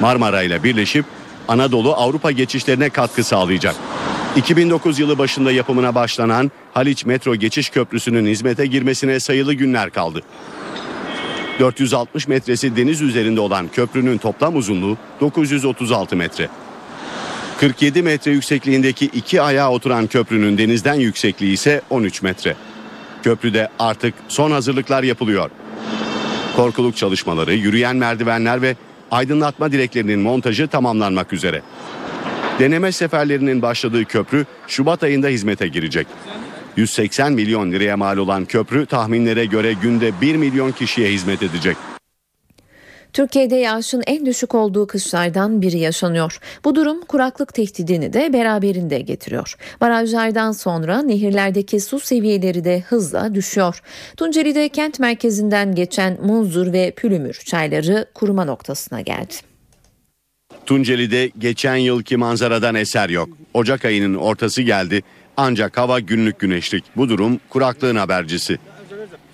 Marmara ile birleşip Anadolu Avrupa geçişlerine katkı sağlayacak. 2009 yılı başında yapımına başlanan Haliç Metro Geçiş Köprüsü'nün hizmete girmesine sayılı günler kaldı. 460 metresi deniz üzerinde olan köprünün toplam uzunluğu 936 metre. 47 metre yüksekliğindeki iki ayağa oturan köprünün denizden yüksekliği ise 13 metre. Köprüde artık son hazırlıklar yapılıyor. Korkuluk çalışmaları, yürüyen merdivenler ve aydınlatma direklerinin montajı tamamlanmak üzere. Deneme seferlerinin başladığı köprü Şubat ayında hizmete girecek. 180 milyon liraya mal olan köprü tahminlere göre günde 1 milyon kişiye hizmet edecek. Türkiye'de yağışın en düşük olduğu kışlardan biri yaşanıyor. Bu durum kuraklık tehdidini de beraberinde getiriyor. Barajlardan sonra nehirlerdeki su seviyeleri de hızla düşüyor. Tunceli'de kent merkezinden geçen Munzur ve Pülümür çayları kuruma noktasına geldi. Tunceli'de geçen yılki manzaradan eser yok. Ocak ayının ortası geldi ancak hava günlük güneşlik. Bu durum kuraklığın habercisi.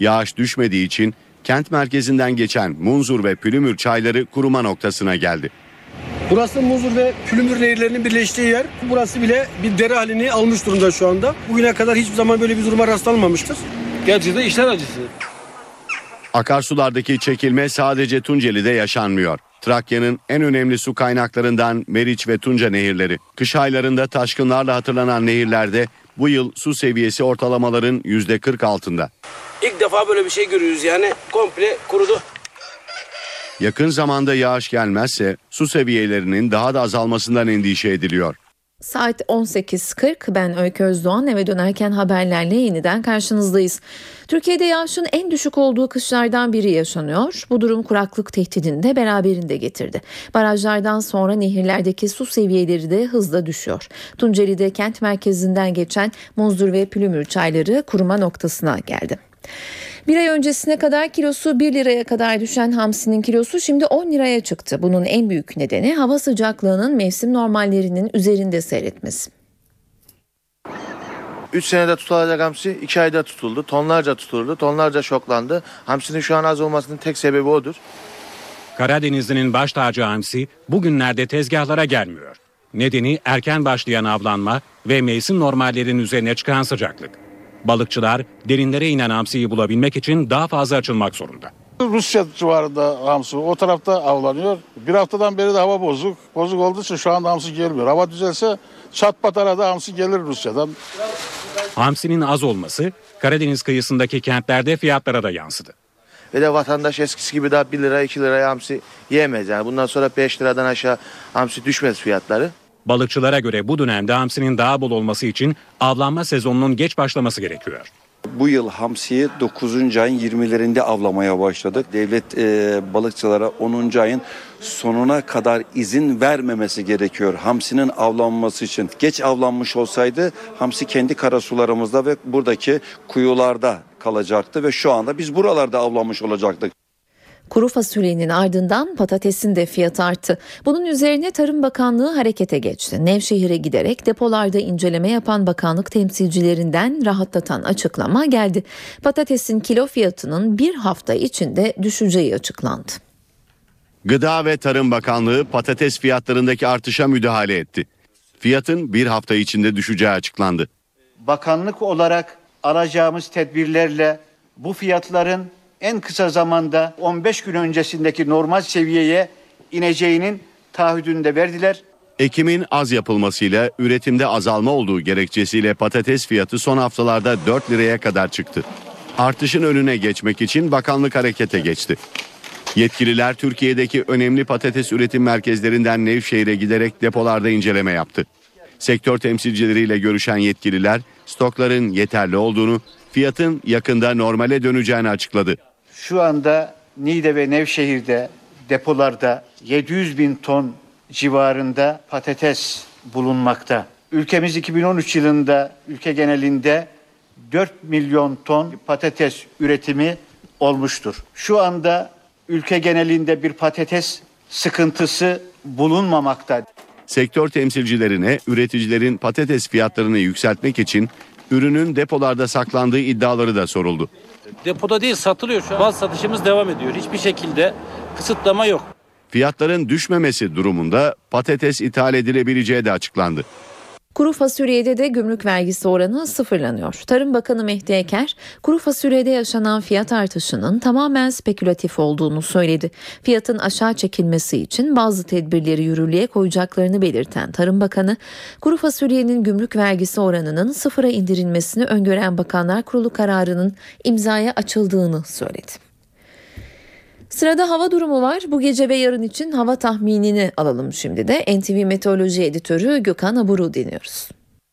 Yağış düşmediği için kent merkezinden geçen Munzur ve Pülümür çayları kuruma noktasına geldi. Burası Muzur ve Pülümür nehirlerinin birleştiği yer. Burası bile bir dere halini almış durumda şu anda. Bugüne kadar hiçbir zaman böyle bir duruma rastlanmamıştır. Gerçekten işler acısı. Akarsulardaki çekilme sadece Tunceli'de yaşanmıyor. Trakya'nın en önemli su kaynaklarından Meriç ve Tunca nehirleri. Kış aylarında taşkınlarla hatırlanan nehirlerde bu yıl su seviyesi ortalamaların %40 altında. İlk defa böyle bir şey görüyoruz yani komple kurudu. Yakın zamanda yağış gelmezse su seviyelerinin daha da azalmasından endişe ediliyor. Saat 18.40 ben Öykü Özdoğan eve dönerken haberlerle yeniden karşınızdayız. Türkiye'de yağışın en düşük olduğu kışlardan biri yaşanıyor. Bu durum kuraklık tehdidini de beraberinde getirdi. Barajlardan sonra nehirlerdeki su seviyeleri de hızla düşüyor. Tunceli'de kent merkezinden geçen Muzdur ve Pülümür çayları kuruma noktasına geldi. Bir ay öncesine kadar kilosu 1 liraya kadar düşen hamsinin kilosu şimdi 10 liraya çıktı. Bunun en büyük nedeni hava sıcaklığının mevsim normallerinin üzerinde seyretmesi. 3 senede tutulacak hamsi 2 ayda tutuldu. Tonlarca tutuldu. Tonlarca şoklandı. Hamsinin şu an az olmasının tek sebebi odur. Karadenizli'nin baş tacı hamsi bugünlerde tezgahlara gelmiyor. Nedeni erken başlayan avlanma ve mevsim normallerin üzerine çıkan sıcaklık. Balıkçılar derinlere inen hamsiyi bulabilmek için daha fazla açılmak zorunda. Rusya civarında hamsi o tarafta avlanıyor. Bir haftadan beri de hava bozuk. Bozuk olduğu için şu anda hamsi gelmiyor. Hava düzelse çat pat arada hamsi gelir Rusya'dan. Hamsinin az olması Karadeniz kıyısındaki kentlerde fiyatlara da yansıdı. Ve de vatandaş eskisi gibi daha 1 lira 2 liraya hamsi yiyemez. Yani bundan sonra 5 liradan aşağı hamsi düşmez fiyatları. Balıkçılara göre bu dönemde hamsinin daha bol olması için avlanma sezonunun geç başlaması gerekiyor. Bu yıl hamsiyi 9. ayın 20'lerinde avlamaya başladık. Devlet e, balıkçılara 10. ayın sonuna kadar izin vermemesi gerekiyor hamsinin avlanması için. Geç avlanmış olsaydı hamsi kendi karasularımızda ve buradaki kuyularda kalacaktı ve şu anda biz buralarda avlanmış olacaktık. Kuru fasulyenin ardından patatesin de fiyatı arttı. Bunun üzerine Tarım Bakanlığı harekete geçti. Nevşehir'e giderek depolarda inceleme yapan bakanlık temsilcilerinden rahatlatan açıklama geldi. Patatesin kilo fiyatının bir hafta içinde düşeceği açıklandı. Gıda ve Tarım Bakanlığı patates fiyatlarındaki artışa müdahale etti. Fiyatın bir hafta içinde düşeceği açıklandı. Bakanlık olarak alacağımız tedbirlerle bu fiyatların en kısa zamanda 15 gün öncesindeki normal seviyeye ineceğinin taahhüdünü verdiler. Ekimin az yapılmasıyla üretimde azalma olduğu gerekçesiyle patates fiyatı son haftalarda 4 liraya kadar çıktı. Artışın önüne geçmek için bakanlık harekete geçti. Yetkililer Türkiye'deki önemli patates üretim merkezlerinden Nevşehir'e giderek depolarda inceleme yaptı. Sektör temsilcileriyle görüşen yetkililer stokların yeterli olduğunu, fiyatın yakında normale döneceğini açıkladı. Şu anda Niğde ve Nevşehir'de depolarda 700 bin ton civarında patates bulunmakta. Ülkemiz 2013 yılında ülke genelinde 4 milyon ton patates üretimi olmuştur. Şu anda ülke genelinde bir patates sıkıntısı bulunmamakta. Sektör temsilcilerine üreticilerin patates fiyatlarını yükseltmek için ürünün depolarda saklandığı iddiaları da soruldu. Depoda değil satılıyor şu an. Baz satışımız devam ediyor. Hiçbir şekilde kısıtlama yok. Fiyatların düşmemesi durumunda patates ithal edilebileceği de açıklandı. Kuru fasulyede de gümrük vergisi oranı sıfırlanıyor. Tarım Bakanı Mehdi Eker, kuru fasulyede yaşanan fiyat artışının tamamen spekülatif olduğunu söyledi. Fiyatın aşağı çekilmesi için bazı tedbirleri yürürlüğe koyacaklarını belirten Tarım Bakanı, kuru fasulyenin gümrük vergisi oranının sıfıra indirilmesini öngören Bakanlar Kurulu kararının imzaya açıldığını söyledi. Sırada hava durumu var. Bu gece ve yarın için hava tahminini alalım şimdi de. NTV Meteoroloji Editörü Gökhan Aburu dinliyoruz.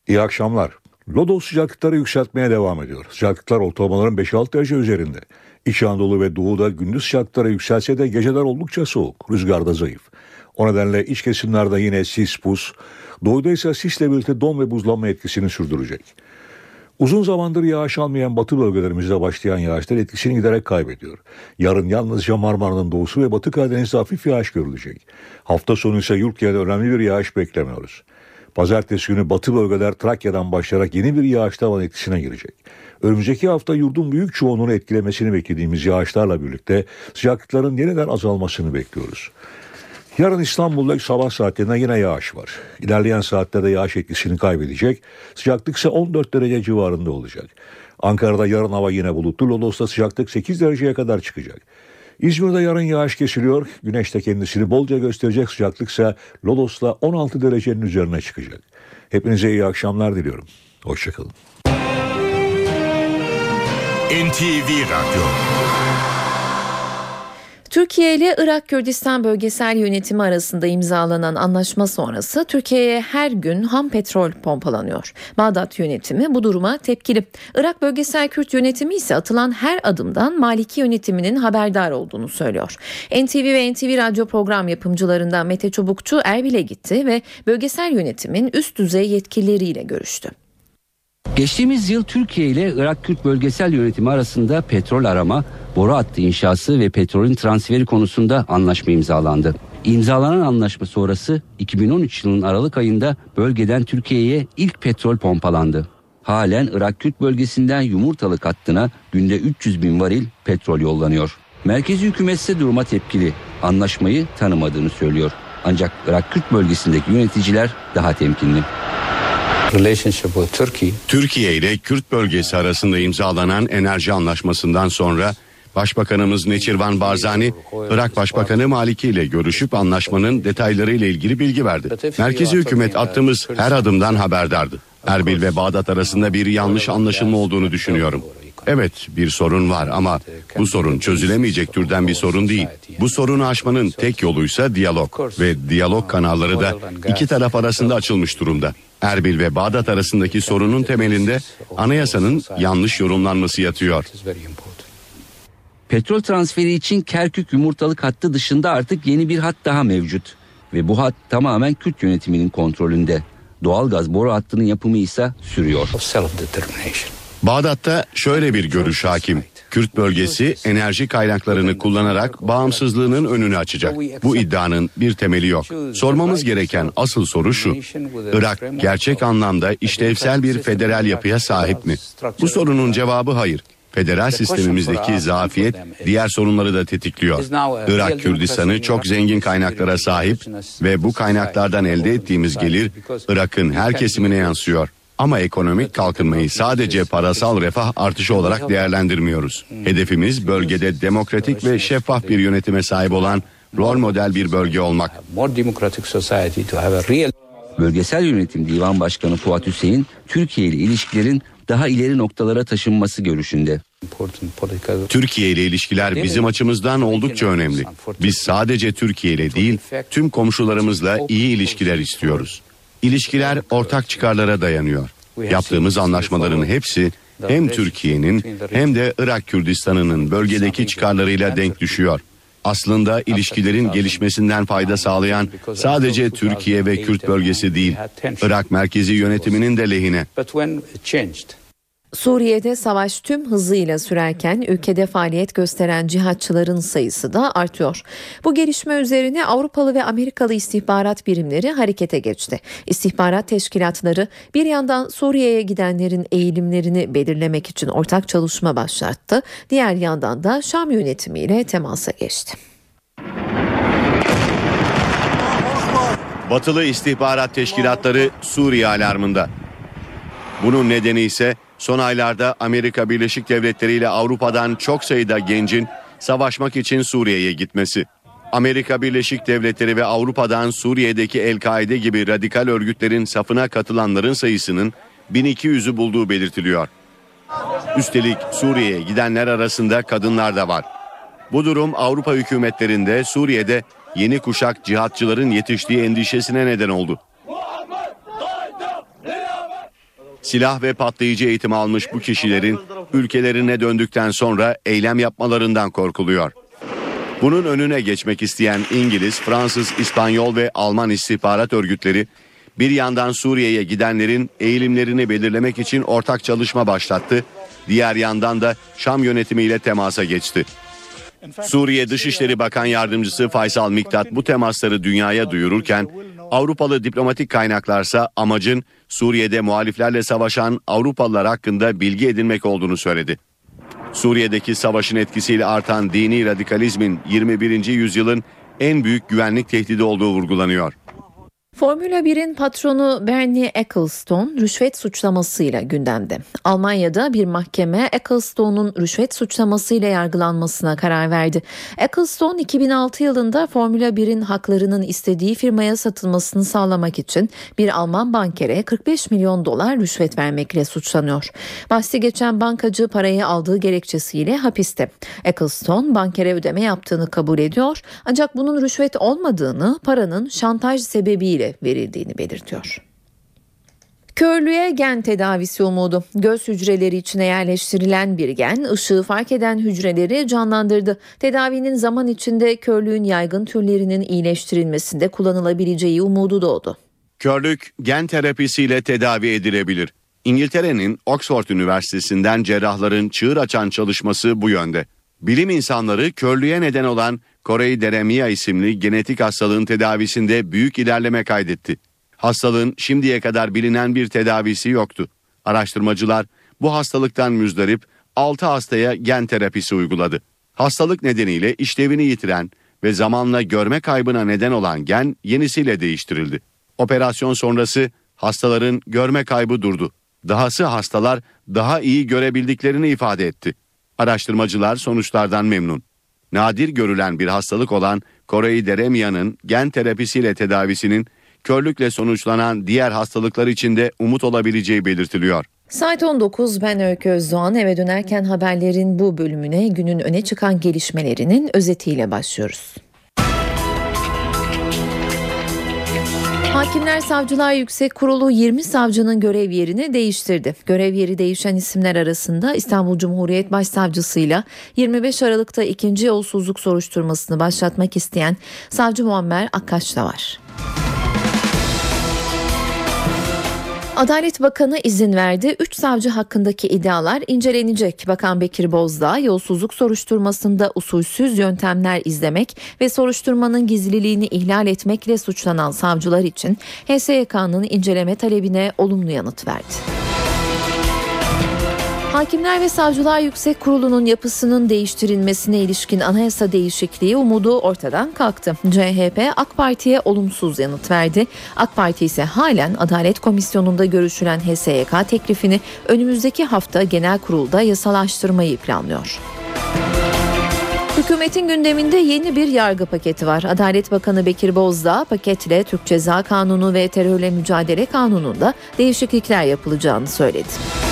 İyi akşamlar. Lodos sıcaklıkları yükseltmeye devam ediyor. Sıcaklıklar ortalamaların 5-6 derece üzerinde. İç Anadolu ve Doğu'da gündüz sıcaklıkları yükselse de geceler oldukça soğuk. Rüzgar da zayıf. O nedenle iç kesimlerde yine sis, buz, doğuda ise sisle birlikte don ve buzlanma etkisini sürdürecek. Uzun zamandır yağış almayan batı bölgelerimizde başlayan yağışlar etkisini giderek kaybediyor. Yarın yalnızca Marmara'nın doğusu ve batı Karadeniz'de hafif yağış görülecek. Hafta sonu ise yurt genelinde önemli bir yağış beklemiyoruz. Pazartesi günü batı bölgeler Trakya'dan başlayarak yeni bir yağış tavan etkisine girecek. Önümüzdeki hafta yurdun büyük çoğunluğunu etkilemesini beklediğimiz yağışlarla birlikte sıcaklıkların yeniden azalmasını bekliyoruz. Yarın İstanbul'da sabah saatlerinde yine yağış var. İlerleyen saatlerde yağış etkisini kaybedecek. Sıcaklık ise 14 derece civarında olacak. Ankara'da yarın hava yine bulutlu. Lodos'ta sıcaklık 8 dereceye kadar çıkacak. İzmir'de yarın yağış kesiliyor. Güneş de kendisini bolca gösterecek sıcaklık ise Lodos'ta 16 derecenin üzerine çıkacak. Hepinize iyi akşamlar diliyorum. Hoşçakalın. NTV Radyo Türkiye ile Irak Kürdistan Bölgesel Yönetimi arasında imzalanan anlaşma sonrası Türkiye'ye her gün ham petrol pompalanıyor. Bağdat yönetimi bu duruma tepkili. Irak Bölgesel Kürt Yönetimi ise atılan her adımdan Maliki yönetiminin haberdar olduğunu söylüyor. NTV ve NTV Radyo program yapımcılarından Mete Çubukçu Erbil'e gitti ve bölgesel yönetimin üst düzey yetkilileriyle görüştü. Geçtiğimiz yıl Türkiye ile Irak Kürt Bölgesel Yönetimi arasında petrol arama, boru hattı inşası ve petrolün transferi konusunda anlaşma imzalandı. İmzalanan anlaşma sonrası 2013 yılının Aralık ayında bölgeden Türkiye'ye ilk petrol pompalandı. Halen Irak Kürt bölgesinden Yumurtalık hattına günde 300 bin varil petrol yollanıyor. Merkezi hükümet ise duruma tepkili. Anlaşmayı tanımadığını söylüyor. Ancak Irak Kürt bölgesindeki yöneticiler daha temkinli. Türkiye ile Kürt bölgesi arasında imzalanan enerji anlaşmasından sonra Başbakanımız Neçirvan Barzani, Irak Başbakanı Maliki ile görüşüp anlaşmanın detayları ile ilgili bilgi verdi. Merkezi hükümet attığımız her adımdan haberdardı. Erbil ve Bağdat arasında bir yanlış anlaşılma olduğunu düşünüyorum. Evet bir sorun var ama bu sorun çözülemeyecek türden bir sorun değil. Bu sorunu aşmanın tek yoluysa diyalog ve diyalog kanalları da iki taraf arasında açılmış durumda. Erbil ve Bağdat arasındaki sorunun temelinde anayasanın yanlış yorumlanması yatıyor. Petrol transferi için Kerkük yumurtalık hattı dışında artık yeni bir hat daha mevcut. Ve bu hat tamamen Kürt yönetiminin kontrolünde. Doğalgaz boru hattının yapımı ise sürüyor. Bağdat'ta şöyle bir görüş hakim. Kürt bölgesi enerji kaynaklarını kullanarak bağımsızlığının önünü açacak. Bu iddianın bir temeli yok. Sormamız gereken asıl soru şu. Irak gerçek anlamda işlevsel bir federal yapıya sahip mi? Bu sorunun cevabı hayır. Federal sistemimizdeki zafiyet diğer sorunları da tetikliyor. Irak Kürdistan'ı çok zengin kaynaklara sahip ve bu kaynaklardan elde ettiğimiz gelir Irak'ın her kesimine yansıyor. Ama ekonomik kalkınmayı sadece parasal refah artışı olarak değerlendirmiyoruz. Hedefimiz bölgede demokratik ve şeffaf bir yönetime sahip olan rol model bir bölge olmak. Bölgesel Yönetim Divan Başkanı Fuat Hüseyin, Türkiye ile ilişkilerin daha ileri noktalara taşınması görüşünde. Türkiye ile ilişkiler bizim açımızdan oldukça önemli. Biz sadece Türkiye ile değil, tüm komşularımızla iyi ilişkiler istiyoruz. İlişkiler ortak çıkarlara dayanıyor. Yaptığımız anlaşmaların hepsi hem Türkiye'nin hem de Irak Kürdistan'ının bölgedeki çıkarlarıyla denk düşüyor. Aslında ilişkilerin gelişmesinden fayda sağlayan sadece Türkiye ve Kürt bölgesi değil, Irak merkezi yönetiminin de lehine. Suriye'de savaş tüm hızıyla sürerken ülkede faaliyet gösteren cihatçıların sayısı da artıyor. Bu gelişme üzerine Avrupalı ve Amerikalı istihbarat birimleri harekete geçti. İstihbarat teşkilatları bir yandan Suriye'ye gidenlerin eğilimlerini belirlemek için ortak çalışma başlattı. Diğer yandan da Şam yönetimiyle temasa geçti. Batılı istihbarat teşkilatları Suriye alarmında. Bunun nedeni ise son aylarda Amerika Birleşik Devletleri ile Avrupa'dan çok sayıda gencin savaşmak için Suriye'ye gitmesi. Amerika Birleşik Devletleri ve Avrupa'dan Suriye'deki El-Kaide gibi radikal örgütlerin safına katılanların sayısının 1200'ü bulduğu belirtiliyor. Üstelik Suriye'ye gidenler arasında kadınlar da var. Bu durum Avrupa hükümetlerinde Suriye'de yeni kuşak cihatçıların yetiştiği endişesine neden oldu. Silah ve patlayıcı eğitim almış bu kişilerin ülkelerine döndükten sonra eylem yapmalarından korkuluyor. Bunun önüne geçmek isteyen İngiliz, Fransız, İspanyol ve Alman istihbarat örgütleri bir yandan Suriye'ye gidenlerin eğilimlerini belirlemek için ortak çalışma başlattı. Diğer yandan da Şam yönetimiyle temasa geçti. Suriye Dışişleri Bakan Yardımcısı Faysal Miktat bu temasları dünyaya duyururken Avrupalı diplomatik kaynaklarsa amacın Suriye'de muhaliflerle savaşan Avrupalılar hakkında bilgi edinmek olduğunu söyledi. Suriye'deki savaşın etkisiyle artan dini radikalizmin 21. yüzyılın en büyük güvenlik tehdidi olduğu vurgulanıyor. Formula 1'in patronu Bernie Ecclestone rüşvet suçlamasıyla gündemde. Almanya'da bir mahkeme Ecclestone'un rüşvet suçlamasıyla yargılanmasına karar verdi. Ecclestone 2006 yılında Formula 1'in haklarının istediği firmaya satılmasını sağlamak için bir Alman bankere 45 milyon dolar rüşvet vermekle suçlanıyor. Bahsi geçen bankacı parayı aldığı gerekçesiyle hapiste. Ecclestone bankere ödeme yaptığını kabul ediyor ancak bunun rüşvet olmadığını paranın şantaj sebebiyle verildiğini belirtiyor. Körlüğe gen tedavisi umudu. Göz hücreleri içine yerleştirilen bir gen ışığı fark eden hücreleri canlandırdı. Tedavinin zaman içinde körlüğün yaygın türlerinin iyileştirilmesinde kullanılabileceği umudu doğdu. Körlük gen terapisiyle tedavi edilebilir. İngiltere'nin Oxford Üniversitesi'nden cerrahların çığır açan çalışması bu yönde. Bilim insanları körlüğe neden olan Koreyderemia isimli genetik hastalığın tedavisinde büyük ilerleme kaydetti. Hastalığın şimdiye kadar bilinen bir tedavisi yoktu. Araştırmacılar bu hastalıktan müzdarip 6 hastaya gen terapisi uyguladı. Hastalık nedeniyle işlevini yitiren ve zamanla görme kaybına neden olan gen yenisiyle değiştirildi. Operasyon sonrası hastaların görme kaybı durdu. Dahası hastalar daha iyi görebildiklerini ifade etti. Araştırmacılar sonuçlardan memnun. Nadir görülen bir hastalık olan Koreyderemia'nın gen terapisiyle tedavisinin körlükle sonuçlanan diğer hastalıklar için de umut olabileceği belirtiliyor. Saat 19 ben Öykü Özdoğan eve dönerken haberlerin bu bölümüne günün öne çıkan gelişmelerinin özetiyle başlıyoruz. Hakimler Savcılar Yüksek Kurulu 20 savcının görev yerini değiştirdi. Görev yeri değişen isimler arasında İstanbul Cumhuriyet Başsavcısıyla 25 Aralık'ta ikinci yolsuzluk soruşturmasını başlatmak isteyen Savcı Muammer Akkaş da var. Adalet Bakanı izin verdi. 3 savcı hakkındaki iddialar incelenecek. Bakan Bekir Bozdağ yolsuzluk soruşturmasında usulsüz yöntemler izlemek ve soruşturmanın gizliliğini ihlal etmekle suçlanan savcılar için HSYK'nın inceleme talebine olumlu yanıt verdi. Hakimler ve Savcılar Yüksek Kurulu'nun yapısının değiştirilmesine ilişkin anayasa değişikliği umudu ortadan kalktı. CHP AK Parti'ye olumsuz yanıt verdi. AK Parti ise halen Adalet Komisyonu'nda görüşülen HSYK teklifini önümüzdeki hafta genel kurulda yasalaştırmayı planlıyor. Hükümetin gündeminde yeni bir yargı paketi var. Adalet Bakanı Bekir Bozdağ paketle Türk Ceza Kanunu ve Terörle Mücadele Kanunu'nda değişiklikler yapılacağını söyledi.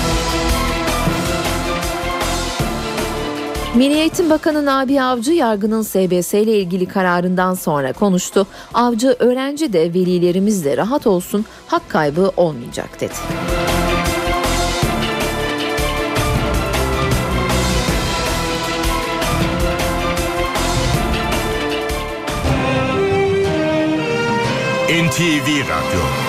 Milli Eğitim Bakanı Nabi Avcı yargının SBS ile ilgili kararından sonra konuştu. Avcı öğrenci de velilerimiz de rahat olsun hak kaybı olmayacak dedi. NTV Radyo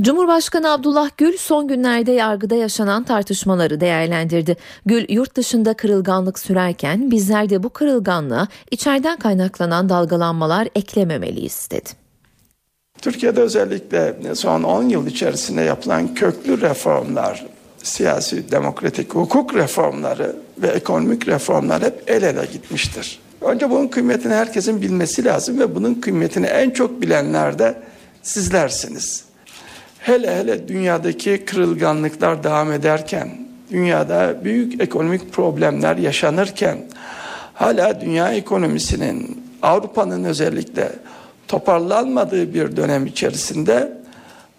Cumhurbaşkanı Abdullah Gül son günlerde yargıda yaşanan tartışmaları değerlendirdi. Gül yurt dışında kırılganlık sürerken bizler de bu kırılganlığa içeriden kaynaklanan dalgalanmalar eklememeliyiz dedi. Türkiye'de özellikle son 10 yıl içerisinde yapılan köklü reformlar, siyasi demokratik hukuk reformları ve ekonomik reformlar hep el ele gitmiştir. Önce bunun kıymetini herkesin bilmesi lazım ve bunun kıymetini en çok bilenler de sizlersiniz. Hele hele dünyadaki kırılganlıklar devam ederken, dünyada büyük ekonomik problemler yaşanırken, hala dünya ekonomisinin, Avrupa'nın özellikle toparlanmadığı bir dönem içerisinde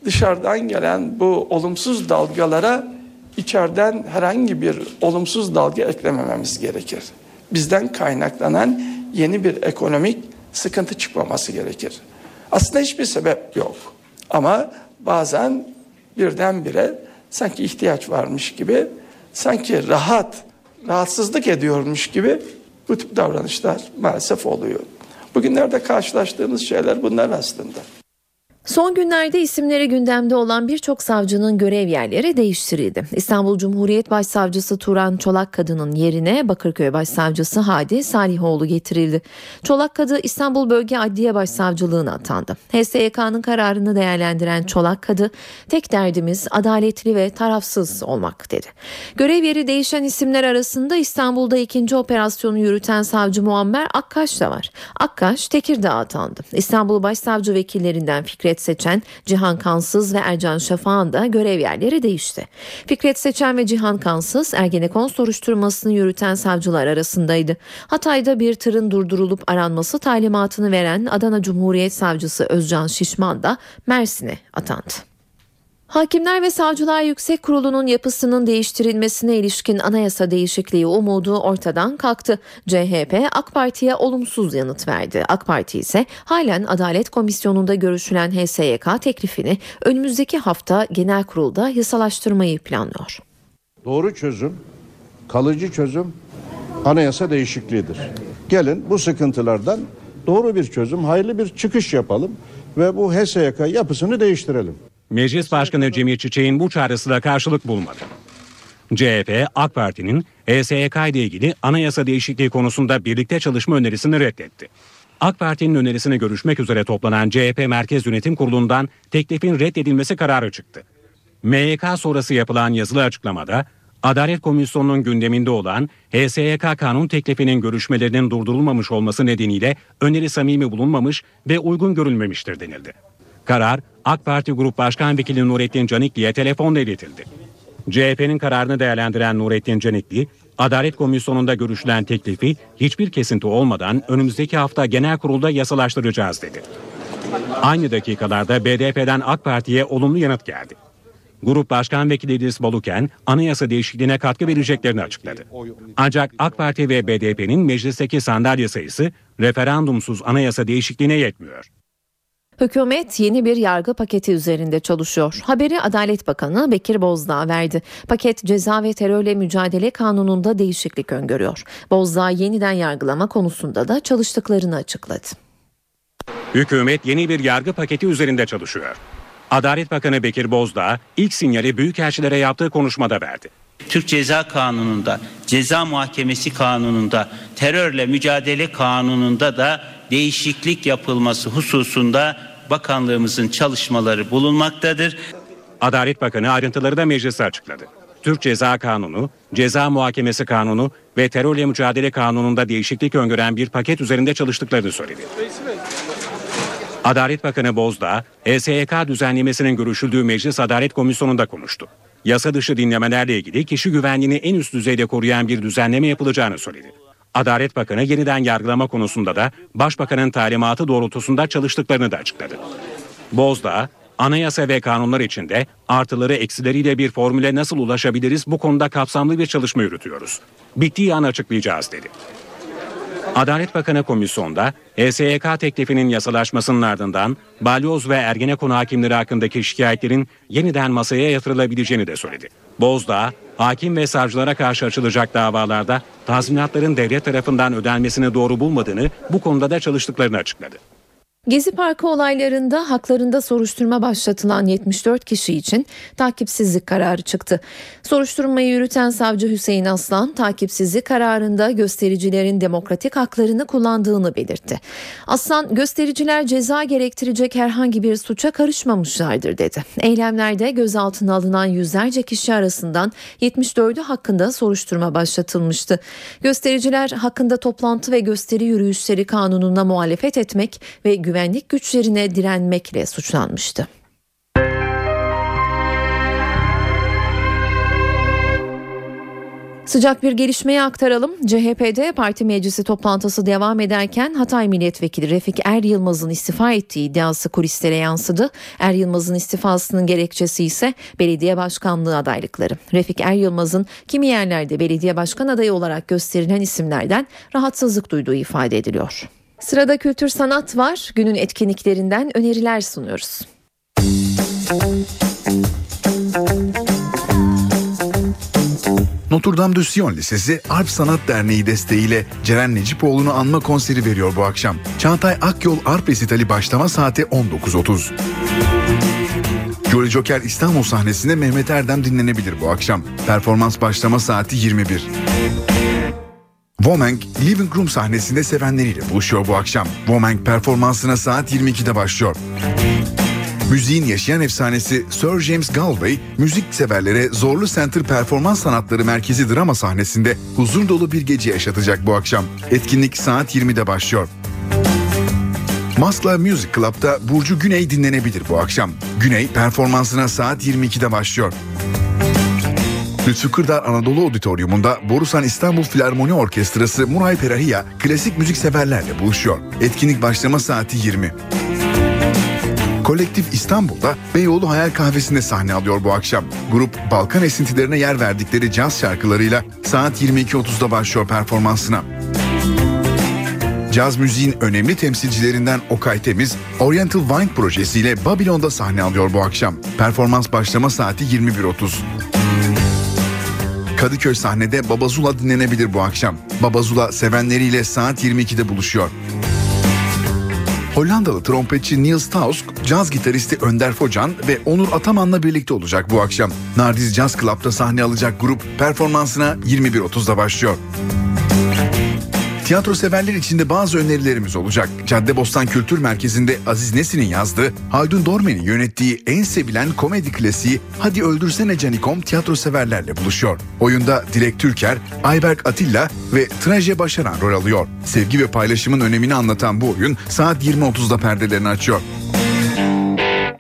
dışarıdan gelen bu olumsuz dalgalara içeriden herhangi bir olumsuz dalga eklemememiz gerekir. Bizden kaynaklanan yeni bir ekonomik sıkıntı çıkmaması gerekir. Aslında hiçbir sebep yok. Ama bazen birdenbire sanki ihtiyaç varmış gibi, sanki rahat, rahatsızlık ediyormuş gibi bu tip davranışlar maalesef oluyor. Bugünlerde karşılaştığımız şeyler bunlar aslında. Son günlerde isimleri gündemde olan birçok savcının görev yerleri değiştirildi. İstanbul Cumhuriyet Başsavcısı Turan Çolak Kadı'nın yerine Bakırköy Başsavcısı Hadi Salihoğlu getirildi. Çolak Kadı İstanbul Bölge Adliye Başsavcılığına atandı. HSYK'nın kararını değerlendiren Çolak Kadı, tek derdimiz adaletli ve tarafsız olmak dedi. Görev yeri değişen isimler arasında İstanbul'da ikinci operasyonu yürüten savcı Muammer Akkaş da var. Akkaş Tekirdağ'a atandı. İstanbul Başsavcı vekillerinden Fikret Seçen, Cihan Kansız ve Ercan Şafak'ın da görev yerleri değişti. Fikret Seçen ve Cihan Kansız Ergenekon soruşturmasını yürüten savcılar arasındaydı. Hatay'da bir tırın durdurulup aranması talimatını veren Adana Cumhuriyet Savcısı Özcan Şişman da Mersin'e atandı. Hakimler ve Savcılar Yüksek Kurulu'nun yapısının değiştirilmesine ilişkin anayasa değişikliği umudu ortadan kalktı. CHP AK Parti'ye olumsuz yanıt verdi. AK Parti ise halen Adalet Komisyonu'nda görüşülen HSYK teklifini önümüzdeki hafta genel kurulda yasalaştırmayı planlıyor. Doğru çözüm, kalıcı çözüm anayasa değişikliğidir. Gelin bu sıkıntılardan doğru bir çözüm, hayırlı bir çıkış yapalım ve bu HSYK yapısını değiştirelim. Meclis Başkanı Cemil Çiçek'in bu çağrısı da karşılık bulmadı. CHP, AK Parti'nin HSYK ile ilgili anayasa değişikliği konusunda birlikte çalışma önerisini reddetti. AK Parti'nin önerisini görüşmek üzere toplanan CHP Merkez Yönetim Kurulu'ndan teklifin reddedilmesi kararı çıktı. MYK sonrası yapılan yazılı açıklamada Adalet Komisyonu'nun gündeminde olan HSYK kanun teklifinin görüşmelerinin durdurulmamış olması nedeniyle öneri samimi bulunmamış ve uygun görülmemiştir denildi. Karar AK Parti Grup Başkan Vekili Nurettin Canikli'ye telefonla iletildi. CHP'nin kararını değerlendiren Nurettin Canikli, Adalet Komisyonu'nda görüşülen teklifi hiçbir kesinti olmadan önümüzdeki hafta genel kurulda yasalaştıracağız dedi. Aynı dakikalarda BDP'den AK Parti'ye olumlu yanıt geldi. Grup Başkan Vekili İdris Baluken anayasa değişikliğine katkı vereceklerini açıkladı. Ancak AK Parti ve BDP'nin meclisteki sandalye sayısı referandumsuz anayasa değişikliğine yetmiyor. Hükümet yeni bir yargı paketi üzerinde çalışıyor. Haberi Adalet Bakanı Bekir Bozdağ verdi. Paket ceza ve terörle mücadele kanununda değişiklik öngörüyor. Bozdağ yeniden yargılama konusunda da çalıştıklarını açıkladı. Hükümet yeni bir yargı paketi üzerinde çalışıyor. Adalet Bakanı Bekir Bozdağ ilk sinyali büyükelçilere yaptığı konuşmada verdi. Türk Ceza Kanunu'nda, Ceza Muhakemesi Kanunu'nda, terörle mücadele kanununda da değişiklik yapılması hususunda bakanlığımızın çalışmaları bulunmaktadır. Adalet Bakanı ayrıntıları da meclise açıkladı. Türk Ceza Kanunu, Ceza Muhakemesi Kanunu ve Terörle Mücadele Kanunu'nda değişiklik öngören bir paket üzerinde çalıştıklarını söyledi. Adalet Bakanı Bozdağ, HSYK düzenlemesinin görüşüldüğü Meclis Adalet Komisyonu'nda konuştu. Yasa dışı dinlemelerle ilgili kişi güvenliğini en üst düzeyde koruyan bir düzenleme yapılacağını söyledi. Adalet Bakanı yeniden yargılama konusunda da Başbakanın talimatı doğrultusunda çalıştıklarını da açıkladı. Bozdağ, anayasa ve kanunlar içinde artıları eksileriyle bir formüle nasıl ulaşabiliriz bu konuda kapsamlı bir çalışma yürütüyoruz. Bittiği an açıklayacağız dedi. Adalet Bakanı komisyonda HSYK teklifinin yasalaşmasının ardından balyoz ve Ergenekon hakimleri hakkındaki şikayetlerin yeniden masaya yatırılabileceğini de söyledi. Bozdağ, hakim ve savcılara karşı açılacak davalarda tazminatların devlet tarafından ödenmesini doğru bulmadığını, bu konuda da çalıştıklarını açıkladı. Gezi Parkı olaylarında haklarında soruşturma başlatılan 74 kişi için takipsizlik kararı çıktı. Soruşturmayı yürüten savcı Hüseyin Aslan takipsizlik kararında göstericilerin demokratik haklarını kullandığını belirtti. Aslan göstericiler ceza gerektirecek herhangi bir suça karışmamışlardır dedi. Eylemlerde gözaltına alınan yüzlerce kişi arasından 74'ü hakkında soruşturma başlatılmıştı. Göstericiler hakkında toplantı ve gösteri yürüyüşleri kanununa muhalefet etmek ve güven güvenlik güçlerine direnmekle suçlanmıştı. Sıcak bir gelişmeyi aktaralım. CHP'de parti meclisi toplantısı devam ederken Hatay Milletvekili Refik Er Yılmaz'ın istifa ettiği iddiası kulislere yansıdı. Er Yılmaz'ın istifasının gerekçesi ise belediye başkanlığı adaylıkları. Refik Er Yılmaz'ın kimi yerlerde belediye başkan adayı olarak gösterilen isimlerden rahatsızlık duyduğu ifade ediliyor. Sırada kültür sanat var. Günün etkinliklerinden öneriler sunuyoruz. Notre Dame de Sion Lisesi Arp Sanat Derneği desteğiyle Ceren Necipoğlu'nu anma konseri veriyor bu akşam. Çağatay Akyol Arp resitali başlama saati 19.30. Jolly Joker İstanbul sahnesinde Mehmet Erdem dinlenebilir bu akşam. Performans başlama saati 21. Womank Living Room sahnesinde sevenleriyle buluşuyor bu akşam. Womank performansına saat 22'de başlıyor. Müziğin yaşayan efsanesi Sir James Galway, müzik severlere Zorlu Center Performans Sanatları Merkezi drama sahnesinde huzur dolu bir gece yaşatacak bu akşam. Etkinlik saat 20'de başlıyor. Maskla Music Club'da Burcu Güney dinlenebilir bu akşam. Güney performansına saat 22'de başlıyor. Lütfü Kırdar Anadolu Auditorium'unda Borusan İstanbul Filarmoni Orkestrası Muray Perahiya klasik müzik severlerle buluşuyor. Etkinlik başlama saati 20. Kolektif İstanbul'da Beyoğlu Hayal Kahvesi'nde sahne alıyor bu akşam. Grup Balkan esintilerine yer verdikleri caz şarkılarıyla saat 22.30'da başlıyor performansına. Caz müziğin önemli temsilcilerinden Okay Temiz, Oriental Wine projesiyle Babilon'da sahne alıyor bu akşam. Performans başlama saati 21.30. Kadıköy sahnede Babazula dinlenebilir bu akşam. Babazula sevenleriyle saat 22'de buluşuyor. Hollandalı trompetçi Niels Tausk, caz gitaristi Önder Focan ve Onur Ataman'la birlikte olacak bu akşam. Nardiz Jazz Club'da sahne alacak grup performansına 21.30'da başlıyor. Tiyatro severler için de bazı önerilerimiz olacak. Caddebostan Kültür Merkezi'nde Aziz Nesin'in yazdığı, Haldun Dormen'in yönettiği en sevilen komedi klasiği Hadi Öldürsene Canikom tiyatro severlerle buluşuyor. Oyunda Dilek Türker, Ayberk Atilla ve Traje Başaran rol alıyor. Sevgi ve paylaşımın önemini anlatan bu oyun saat 20.30'da perdelerini açıyor.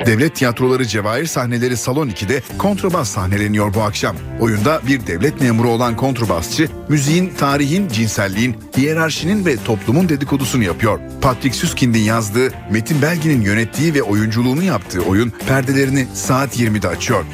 Devlet tiyatroları Cevahir sahneleri Salon 2'de kontrabas sahneleniyor bu akşam. Oyunda bir devlet memuru olan kontrbasçı müziğin, tarihin, cinselliğin, hiyerarşinin ve toplumun dedikodusunu yapıyor. Patrick Süskind'in yazdığı, Metin Belgin'in yönettiği ve oyunculuğunu yaptığı oyun perdelerini saat 20'de açıyor.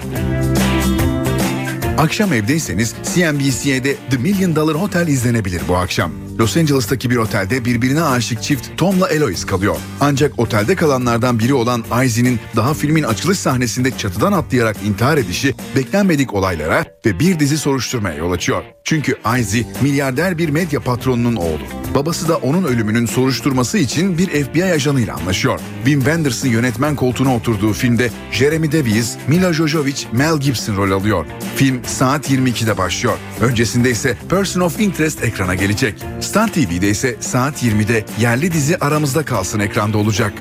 Akşam evdeyseniz CNBC'de The Million Dollar Hotel izlenebilir bu akşam. Los Angeles'taki bir otelde birbirine aşık çift Tom'la Eloise kalıyor. Ancak otelde kalanlardan biri olan Izzy'nin daha filmin açılış sahnesinde çatıdan atlayarak intihar edişi beklenmedik olaylara ve bir dizi soruşturmaya yol açıyor. Çünkü Izzy milyarder bir medya patronunun oğlu. Babası da onun ölümünün soruşturması için bir FBI ajanıyla anlaşıyor. Wim Wenders'ın yönetmen koltuğuna oturduğu filmde Jeremy Davies, Mila Jovovich, Mel Gibson rol alıyor. Film saat 22'de başlıyor. Öncesinde ise Person of Interest ekrana gelecek. Star TV'de ise saat 20'de yerli dizi Aramızda Kalsın ekranda olacak.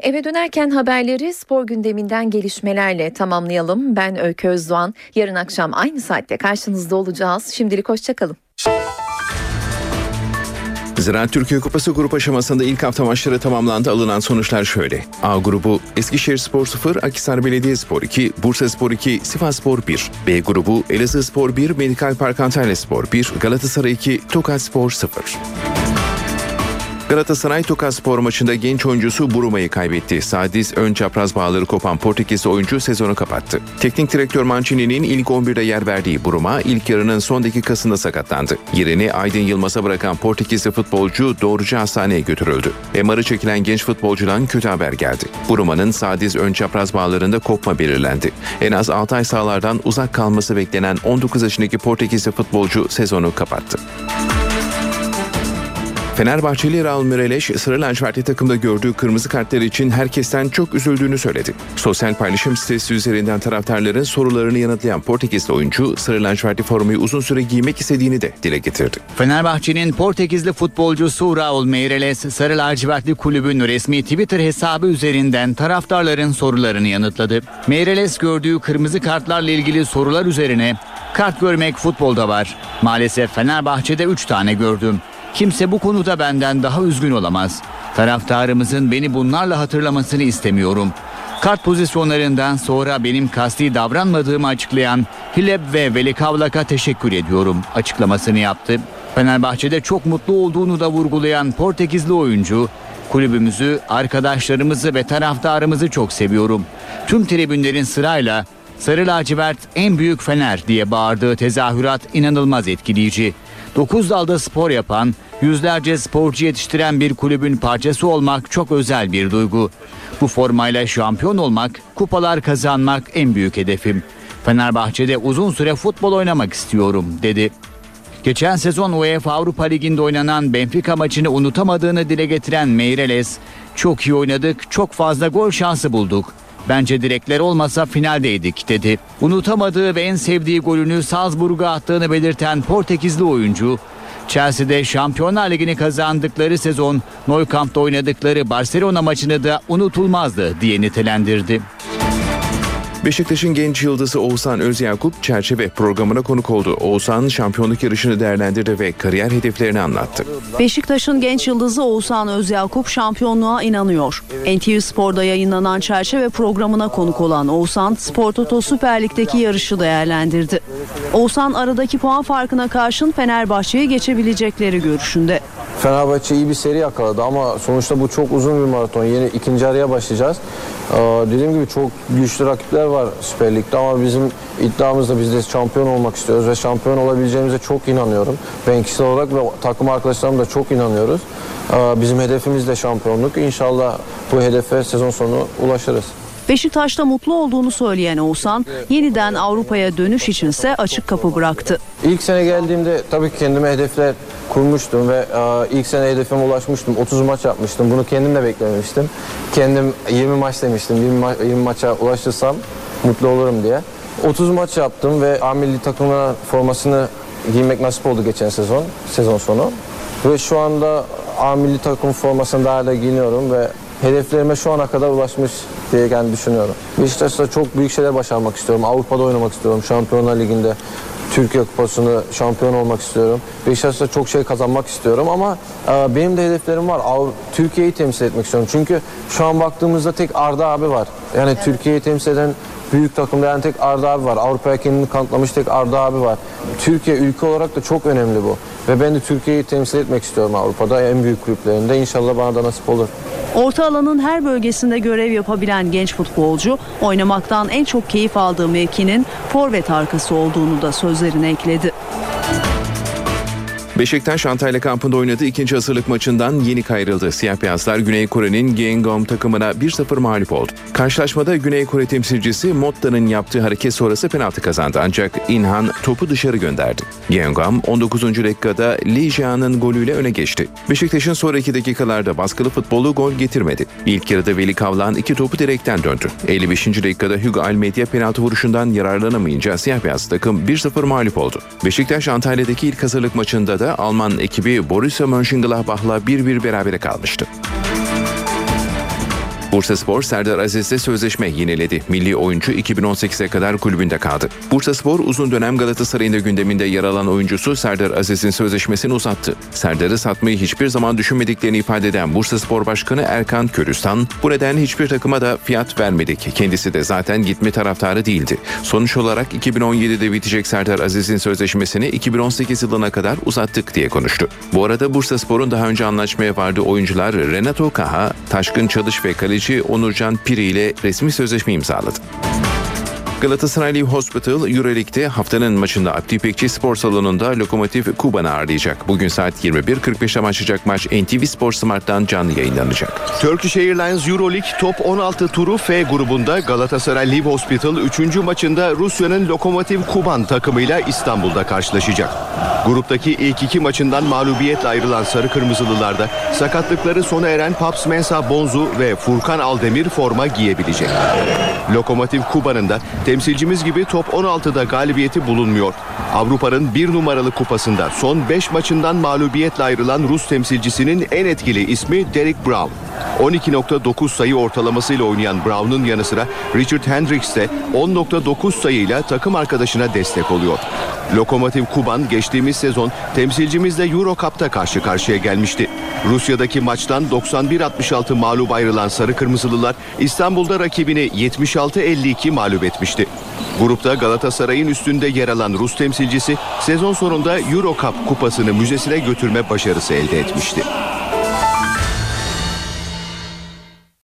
Eve dönerken haberleri spor gündeminden gelişmelerle tamamlayalım. Ben Öykü Özdoğan. Yarın akşam aynı saatte karşınızda olacağız. Şimdilik hoşçakalın. Ziraat Türkiye Kupası grup aşamasında ilk hafta maçları tamamlandı. Alınan sonuçlar şöyle. A grubu Eskişehir Spor 0, Akhisar Belediyespor 2, Bursa Spor 2, Sivas Spor 1. B grubu Elazığ Spor 1, Medikal Park Antalya Spor 1, Galatasaray 2, Tokat Spor 0. Galatasaray Tokat Spor maçında genç oyuncusu Buruma'yı kaybetti. Sadiz ön çapraz bağları kopan Portekiz oyuncu sezonu kapattı. Teknik direktör Mancini'nin ilk 11'de yer verdiği Buruma ilk yarının son dakikasında sakatlandı. Yerini Aydın Yılmaz'a bırakan Portekizli futbolcu doğruca hastaneye götürüldü. MR'ı çekilen genç futbolcudan kötü haber geldi. Buruma'nın Sadiz ön çapraz bağlarında kopma belirlendi. En az 6 ay sahalardan uzak kalması beklenen 19 yaşındaki Portekizli futbolcu sezonu kapattı. Fenerbahçeli Raul Müreleş, Sarı Lacivertli takımda gördüğü kırmızı kartlar için herkesten çok üzüldüğünü söyledi. Sosyal paylaşım sitesi üzerinden taraftarların sorularını yanıtlayan Portekizli oyuncu, Sarı Lacivertli formayı uzun süre giymek istediğini de dile getirdi. Fenerbahçe'nin Portekizli futbolcusu Raul Meireles, Sarı Lacivertli kulübün resmi Twitter hesabı üzerinden taraftarların sorularını yanıtladı. Meireles gördüğü kırmızı kartlarla ilgili sorular üzerine kart görmek futbolda var. Maalesef Fenerbahçe'de 3 tane gördüm. Kimse bu konuda benden daha üzgün olamaz. Taraftarımızın beni bunlarla hatırlamasını istemiyorum. Kart pozisyonlarından sonra benim kasti davranmadığımı açıklayan Hileb ve Velikavlak'a teşekkür ediyorum açıklamasını yaptı. Fenerbahçe'de çok mutlu olduğunu da vurgulayan Portekizli oyuncu, kulübümüzü, arkadaşlarımızı ve taraftarımızı çok seviyorum. Tüm tribünlerin sırayla Sarı lacivert en büyük fener diye bağırdığı tezahürat inanılmaz etkileyici. 9 dalda spor yapan, Yüzlerce sporcu yetiştiren bir kulübün parçası olmak çok özel bir duygu. Bu formayla şampiyon olmak, kupalar kazanmak en büyük hedefim. Fenerbahçe'de uzun süre futbol oynamak istiyorum dedi. Geçen sezon UEFA Avrupa Ligi'nde oynanan Benfica maçını unutamadığını dile getiren Meireles, "Çok iyi oynadık, çok fazla gol şansı bulduk. Bence direkler olmasa finaldeydik." dedi. Unutamadığı ve en sevdiği golünü Salzburg'a attığını belirten Portekizli oyuncu, Chelsea'de Şampiyonlar Ligi'ni kazandıkları sezon Nou Camp'ta oynadıkları Barcelona maçını da unutulmazdı diye nitelendirdi. Beşiktaş'ın genç yıldızı Oğuzhan Özyakup çerçeve programına konuk oldu. Oğuzhan şampiyonluk yarışını değerlendirdi ve kariyer hedeflerini anlattı. Beşiktaş'ın genç yıldızı Oğuzhan Özyakup şampiyonluğa inanıyor. NTV Spor'da yayınlanan çerçeve programına konuk olan Oğuzhan, Spor Toto Süper Lig'deki yarışı değerlendirdi. Oğuzhan aradaki puan farkına karşın Fenerbahçe'yi geçebilecekleri görüşünde. Fenerbahçe iyi bir seri yakaladı ama sonuçta bu çok uzun bir maraton. Yeni ikinci araya başlayacağız. Ee, dediğim gibi çok güçlü rakipler var Süper Lig'de ama bizim iddiamız da biz de şampiyon olmak istiyoruz ve şampiyon olabileceğimize çok inanıyorum. Ben kişisel olarak ve takım arkadaşlarım da çok inanıyoruz. Ee, bizim hedefimiz de şampiyonluk. İnşallah bu hedefe sezon sonu ulaşırız. Beşiktaş'ta mutlu olduğunu söyleyen Oğuzhan, yeniden Avrupa'ya dönüş içinse açık kapı bıraktı. İlk sene geldiğimde tabii ki kendime hedefler kurmuştum ve e, ilk sene hedefime ulaşmıştım. 30 maç yapmıştım. Bunu kendim de beklememiştim. Kendim 20 maç demiştim. 20, ma- 20 maça ulaşırsam mutlu olurum diye. 30 maç yaptım ve A milli takımına formasını giymek nasip oldu geçen sezon, sezon sonu. Ve şu anda A milli takım formasını daha hala giyiniyorum ve hedeflerime şu ana kadar ulaşmış diye yani düşünüyorum. Beşiktaş'ta çok büyük şeyler başarmak istiyorum. Avrupa'da oynamak istiyorum. Şampiyonlar Ligi'nde Türkiye Kupası'nı şampiyon olmak istiyorum. Beşiktaş'ta çok şey kazanmak istiyorum ama e, benim de hedeflerim var. Av- Türkiye'yi temsil etmek istiyorum. Çünkü şu an baktığımızda tek Arda abi var. Yani Türkiye'yi temsil eden büyük takımda yani tek Arda abi var. Avrupa'ya kendini kanıtlamış tek Arda abi var. Türkiye ülke olarak da çok önemli bu. Ve ben de Türkiye'yi temsil etmek istiyorum Avrupa'da en büyük kulüplerinde. İnşallah bana da nasip olur. Orta alanın her bölgesinde görev yapabilen genç futbolcu, oynamaktan en çok keyif aldığı mevkinin forvet arkası olduğunu da sözlerine ekledi. Beşiktaş Antalya kampında oynadığı ikinci hazırlık maçından yeni ayrıldı. Siyah beyazlar Güney Kore'nin Gyeongam takımına 1-0 mağlup oldu. Karşılaşmada Güney Kore temsilcisi Motta'nın yaptığı hareket sonrası penaltı kazandı ancak İnhan topu dışarı gönderdi. Gyeongam 19. dakikada Lee Jae'nin golüyle öne geçti. Beşiktaş'ın sonraki dakikalarda baskılı futbolu gol getirmedi. İlk yarıda Veli Kavlan iki topu direkten döndü. 55. dakikada Hugo Almeida penaltı vuruşundan yararlanamayınca siyah beyaz takım 1-0 mağlup oldu. Beşiktaş Antalya'daki ilk hazırlık maçında da Alman ekibi Borussia Mönchengladbach'la 1-1 berabere kalmıştı. Bursaspor Serdar Aziz'le sözleşme yeniledi. Milli oyuncu 2018'e kadar kulübünde kaldı. Bursaspor uzun dönem Galatasaray'ın gündeminde yer alan oyuncusu Serdar Aziz'in sözleşmesini uzattı. Serdar'ı satmayı hiçbir zaman düşünmediklerini ifade eden Bursaspor Başkanı Erkan Körüstan, bu nedenle hiçbir takıma da fiyat vermedik. Kendisi de zaten gitme taraftarı değildi. Sonuç olarak 2017'de bitecek Serdar Aziz'in sözleşmesini 2018 yılına kadar uzattık diye konuştu. Bu arada Bursaspor'un daha önce anlaşmaya vardığı oyuncular Renato Kaha, Taşkın Çalış ve kaleci Onurcan Piri ile resmi sözleşme imzaladı. Galatasaray Hospital Euroleague'de haftanın maçında Abdi Spor Salonu'nda Lokomotiv Kuban'ı ağırlayacak. Bugün saat 21.45'te başlayacak maç NTV Spor Smart'tan canlı yayınlanacak. Turkish Airlines Euroleague Top 16 turu F grubunda Galatasaray Live Hospital 3. maçında Rusya'nın Lokomotiv Kuban takımıyla İstanbul'da karşılaşacak. Gruptaki ilk iki maçından mağlubiyetle ayrılan Sarı Kırmızılılar da sakatlıkları sona eren Paps Mensa Bonzu ve Furkan Aldemir forma giyebilecek. Lokomotiv Kuban'ın da temsilcimiz gibi top 16'da galibiyeti bulunmuyor. Avrupa'nın bir numaralı kupasında son 5 maçından mağlubiyetle ayrılan Rus temsilcisinin en etkili ismi Derek Brown. 12.9 sayı ortalamasıyla oynayan Brown'un yanı sıra Richard Hendricks de 10.9 sayıyla takım arkadaşına destek oluyor. Lokomotiv Kuban geçtiğimiz sezon temsilcimizle Euro Cup'ta karşı karşıya gelmişti. Rusya'daki maçtan 91-66 mağlup ayrılan Sarı Kırmızılılar İstanbul'da rakibini 76-52 mağlup etmişti. Grupta Galatasaray'ın üstünde yer alan Rus temsilcisi sezon sonunda Euro Cup kupasını müzesine götürme başarısı elde etmişti.